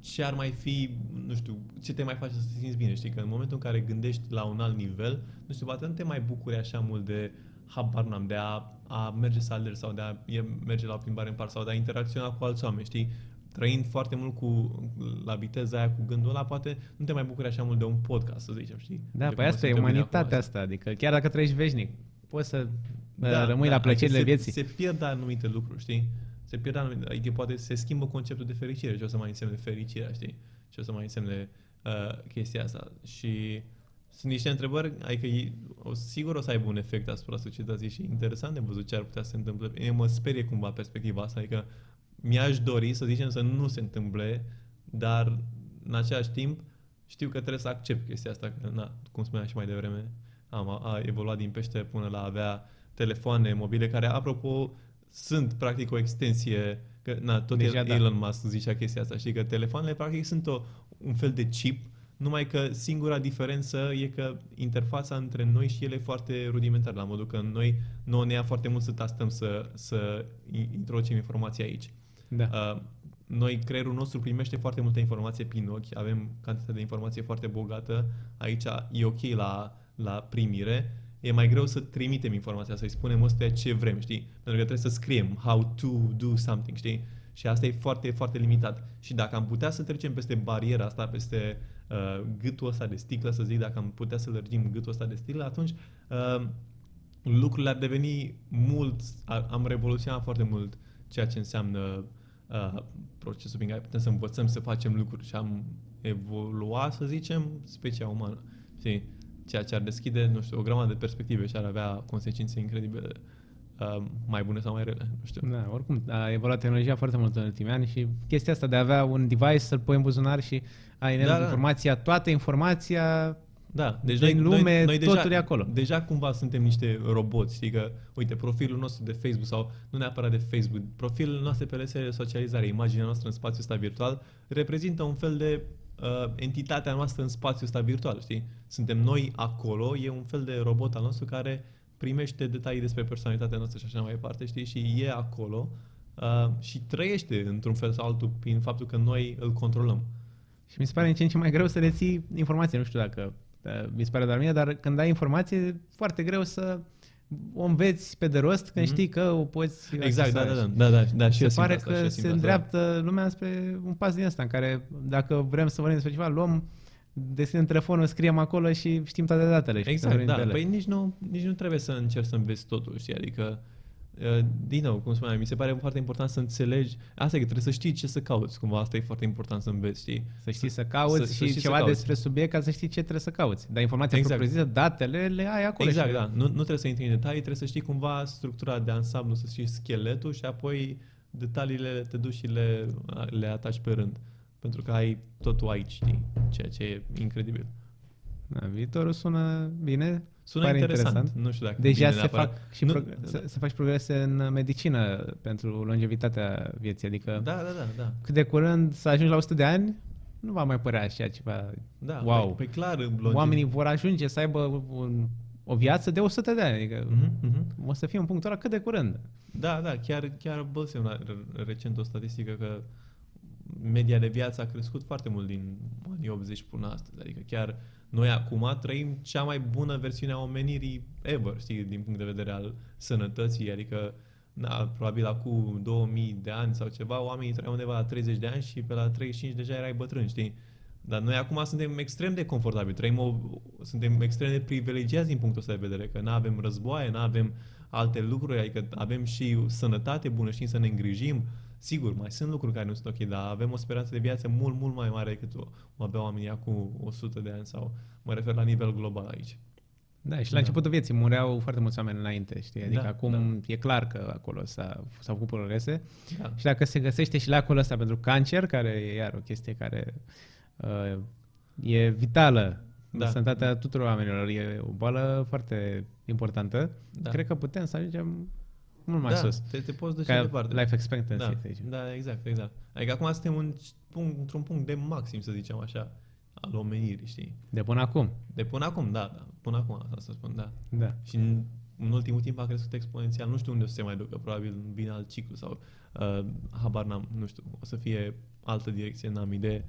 ce ar mai fi, nu știu, ce te mai face să te simți bine, știi? Că în momentul în care gândești la un alt nivel, nu știu, poate nu te mai bucuri așa mult de habar n-am, de a, a merge să alergi sau de a e, merge la o plimbare în parc sau de a interacționa cu alți oameni, știi? Trăind foarte mult cu, la viteza aia, cu gândul ăla, poate nu te mai bucuri așa mult de un podcast, să zicem, știi? Da, De păi cum asta e suntem bine umanitatea acum. asta, adică chiar dacă trăiești veșnic, poți să da, rămâi la plăcerile adică vieții. se, Se pierd anumite lucruri, știi? Se pierd anumite, adică poate se schimbă conceptul de fericire. Ce o să mai însemne fericirea, știi? Ce o să mai însemne uh, chestia asta. Și sunt niște întrebări, adică e, o, sigur o să aibă un efect asupra societății și e interesant de văzut ce ar putea să se întâmple. Mie mă sperie cumva perspectiva asta, adică mi-aș dori să zicem să nu se întâmple, dar în același timp știu că trebuie să accept chestia asta, că, na, cum spuneam și mai devreme, am, a, a evoluat din pește până la a avea telefoane mobile care, apropo, sunt practic o extensie, că na, tot Deja Deja, da. Elon Musk zicea chestia asta, știi, că telefoanele practic sunt o, un fel de chip, numai că singura diferență e că interfața între noi și ele e foarte rudimentară, la modul că noi nu ne ia foarte mult să tastăm să, să introducem informația aici. Da. Uh, noi, creierul nostru primește foarte multă informație prin ochi, avem cantitate de informație foarte bogată, aici e ok la, la primire, e mai greu să trimitem informația, să-i spunem ăstuia ce vrem, știi? Pentru că trebuie să scriem how to do something, știi? Și asta e foarte, foarte limitat. Și dacă am putea să trecem peste bariera asta, peste uh, gâtul ăsta de sticlă, să zic, dacă am putea să lărgim gâtul ăsta de sticlă, atunci uh, lucrurile ar deveni mult, ar, am revoluționat foarte mult ceea ce înseamnă uh, procesul prin care putem să învățăm să facem lucruri și am evolua, să zicem, specia umană. Știi? Ceea ce ar deschide, nu știu, o grămadă de perspective și ar avea consecințe incredibile, uh, mai bune sau mai rele, nu știu. Da, oricum a evoluat tehnologia foarte mult în ultimii ani și chestia asta de a avea un device să-l pui în buzunar și ai în el Da, da. informația, toată informația Da, deci Din noi, lume, noi, noi deja, totul e acolo. Deja cumva suntem niște roboți, știi că, uite, profilul nostru de Facebook sau nu neapărat de Facebook, profilul nostru pe rețelele de socializare, imaginea noastră în spațiul ăsta virtual, reprezintă un fel de uh, entitatea noastră în spațiul ăsta virtual, știi? Suntem noi acolo, e un fel de robot al nostru care primește detalii despre personalitatea noastră și așa mai departe, știi? Și e acolo uh, și trăiește într-un fel sau altul prin faptul că noi îl controlăm. Și mi se pare în ce în ce mai greu să reții informație. Nu știu dacă uh, mi se pare doar mie, dar când ai informație, e foarte greu să o înveți pe de rost când Mhm. știi că o poți Exact, da, accesa da, și- da, da, da, da și se eu simt pare asta, și că eu se simt asta. îndreaptă lumea spre un pas din ăsta în care dacă vrem să vorbim despre ceva, luăm, deschidem telefonul, scriem acolo și știm toate datele. și Exact, vorbim da. pe ele. Păi nici nu, nici nu trebuie să încerci să înveți totul, știi? Adică, uh, din nou, cum spuneam, mi se pare foarte important să înțelegi, asta e că trebuie să știi ce să cauți, cumva asta e foarte important să înveți, știi? Să știi să cauți să- să și știi să ceva cauți. despre subiect ca să știi ce trebuie să cauți. Dar informația Exact. propriu-zisă, datele, le ai acolo. Exact, și- da. Nu, nu trebuie să intri în detalii, trebuie să știi cumva structura de ansamblu, să știi scheletul și apoi detaliile te duci și le, le ataci pe rând. Pentru că ai totul aici, știi? Ceea ce e incredibil. Da, viitorul sună bine. Sună pare interesant. Nu știu dacă Deja bine se neapărat. fac, și Nu- prog- se, se fac și progrese în medicină pentru longevitatea vieții. Adică Da, da, da, da. cât de curând să ajungi la 100 de ani, nu va mai părea așa ceva. Da, wow. Pe, pe clar, longev- Oamenii vor ajunge să aibă un, o viață de 100 de ani. Adică Mhm, mhm. o să fie un punct ăla cât de curând. Da, da, chiar, chiar băsem la, recent o statistică că media de viață a crescut foarte mult din anii 80 până astăzi. Adică chiar noi acum trăim cea mai bună versiune a omenirii ever, știi, din punct de vedere al sănătății. Adică, na, probabil acum 2000 de ani sau ceva, oamenii trăiau undeva la 30 de ani și pe la 35 deja erai bătrân, știi? Dar noi acum suntem extrem de confortabili, trăim o, suntem extrem de privilegiați din punctul ăsta de vedere, că nu avem războaie, nu avem alte lucruri, adică avem și sănătate bună, știm să ne îngrijim. Sigur, mai sunt lucruri care nu sunt ok, dar avem o speranță de viață mult, mult mai mare decât o, o aveau oamenii acum 100 de ani sau mă refer la nivel global aici. Da, și la Da. începutul vieții mureau foarte mulți oameni înainte, știi? Adică Da, acum da. e clar că acolo s-a, s-au făcut progrese. Da. Și dacă se găsește și lacul ăsta pentru cancer, care e iar o chestie care uh, e vitală. Da. Da. Sănătatea tuturor oamenilor e o boală foarte importantă. Da. Da. Cred că putem să ajungem mult mai da, sus. Te, te poți duce Ca departe. life expectancy, da, să zicem. da, exact, exact. Adică acum suntem în punct, într-un punct de maxim, să zicem așa, al omenirii, știi? De până acum. De până acum, da, da. Până acum, asta să spun, da. Da. Și în, în ultimul timp a crescut exponențial. Nu știu unde o să se mai ducă, probabil vine alt ciclu sau uh, habar n-am, nu știu, o să fie altă direcție, n-am idee.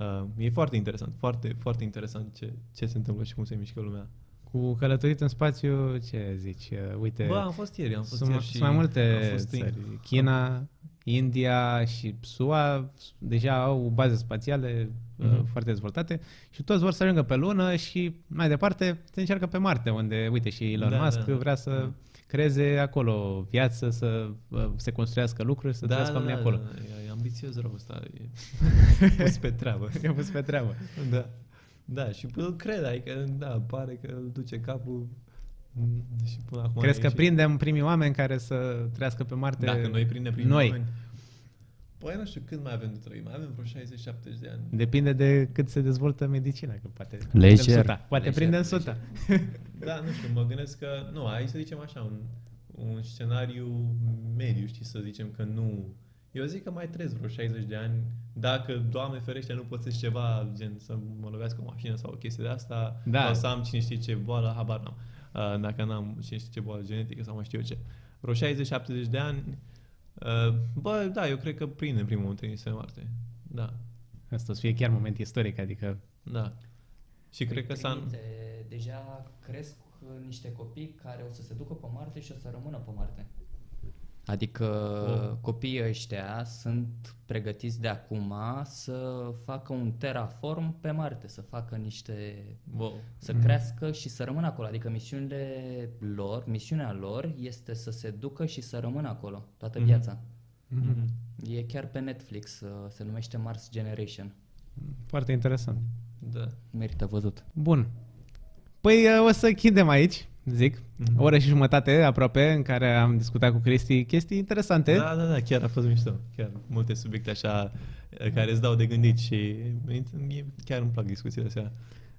Uh, e foarte interesant, foarte, foarte interesant ce, ce se întâmplă și cum se mișcă lumea. Cu călătorit în spațiu, ce zici? Uh, Uite, Bă, am fost ieri, am fost sunt, ieri sunt și mai am multe fost în- țări. China, India și SUA deja au baze spațiale Mhm. uh, foarte dezvoltate și toți vor să ajungă pe lună și mai departe se încearcă pe Marte, unde, uite, și Elon Da, Musk da. vrea să Da. creeze acolo viață, să uh, se construiască lucruri, să trăiască oamenii acolo. Da, e, e ambițios rău ăsta, e [laughs] pus pe treabă. I-a pus pe treabă. Da. Da, și îl cred, adică, da, pare că îl duce capul mm, și până acum... Crezi e că și- prindem primii oameni care să trăiască pe Marte? Dacă noi prindem primii Noi. oameni... Păi nu știu cât mai avem de trăit, mai avem vreo 60-70 de ani. Depinde de cât se dezvoltă medicina, că poate Leger. prindem suta. Poate Leger, prindem leger. suta. [laughs] Da, nu știu, mă gândesc că, nu, aici să zicem așa, un, un scenariu mediu, știi, să zicem că nu... Eu zic că mai trăiesc vreo 60 de ani, dacă, Doamne ferește, nu pățesc ceva, gen să mă lovească o mașină sau o chestie de asta, Da. sau să am cine știe ce boală, habar n-am. Uh, dacă n-am cine știe ce boală genetică sau mai știu eu ce. Vreo 60-70 de ani, uh, bă, da, eu cred că prindem primul întâlnire pe Marte. Da, Asta o să fie chiar moment istoric, adică da. Și cred că s-a... Trimite, Deja cresc uh, niște copii care o să se ducă pe Marte și o să rămână pe Marte. Adică Oh. copiii ăștia sunt pregătiți de acum să facă un terraform pe Marte, să facă niște Wow. să crească și să rămână acolo. Adică misiunile lor, misiunea lor este să se ducă și să rămână acolo toată Mhm. viața. Mhm. E chiar pe Netflix, uh, se numește Mars Generation. foarte interesant. Da. Merită văzut. Bun. Păi uh, o să închidem aici, zic. Mhm. O oră și jumătate aproape în care am discutat cu Cristi chestii interesante. Da, da, da, chiar a fost mișto. Chiar multe subiecte așa eh, care îți dau de gândit și e- chiar îmi plac discuțiile astea.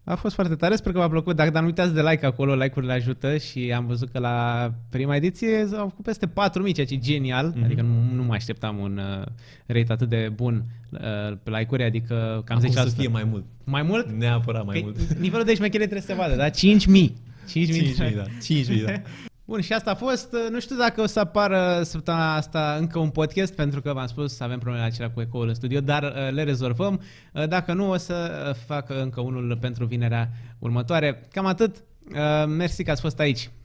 A fost foarte tare, sper că v-a plăcut. Dacă dar nu uitați de like acolo, like-urile ajută și am văzut că la prima ediție au făcut peste 4.000, ceea ce e genial. Mhm. Mm-hmm. Adică nu, nu mă așteptam un uh, rate atât de bun uh, pe like-uri, adică cam Acum 10%. să fie mai mult. mai mult? Neapărat mai Că mult. Nivelul de șmecherie trebuie să se vadă, da? 5.000. 5.000, da. 5.000, da. [laughs] Bun, și asta a fost. Nu știu dacă o să apară săptămâna asta încă un podcast, pentru că v-am spus, avem probleme acelea cu ecoul în studio, dar uh, le rezolvăm. Uh, Dacă nu, o să uh, fac încă unul pentru vinerea următoare. Cam atât. Uh, Mersi că ați fost aici. Pa!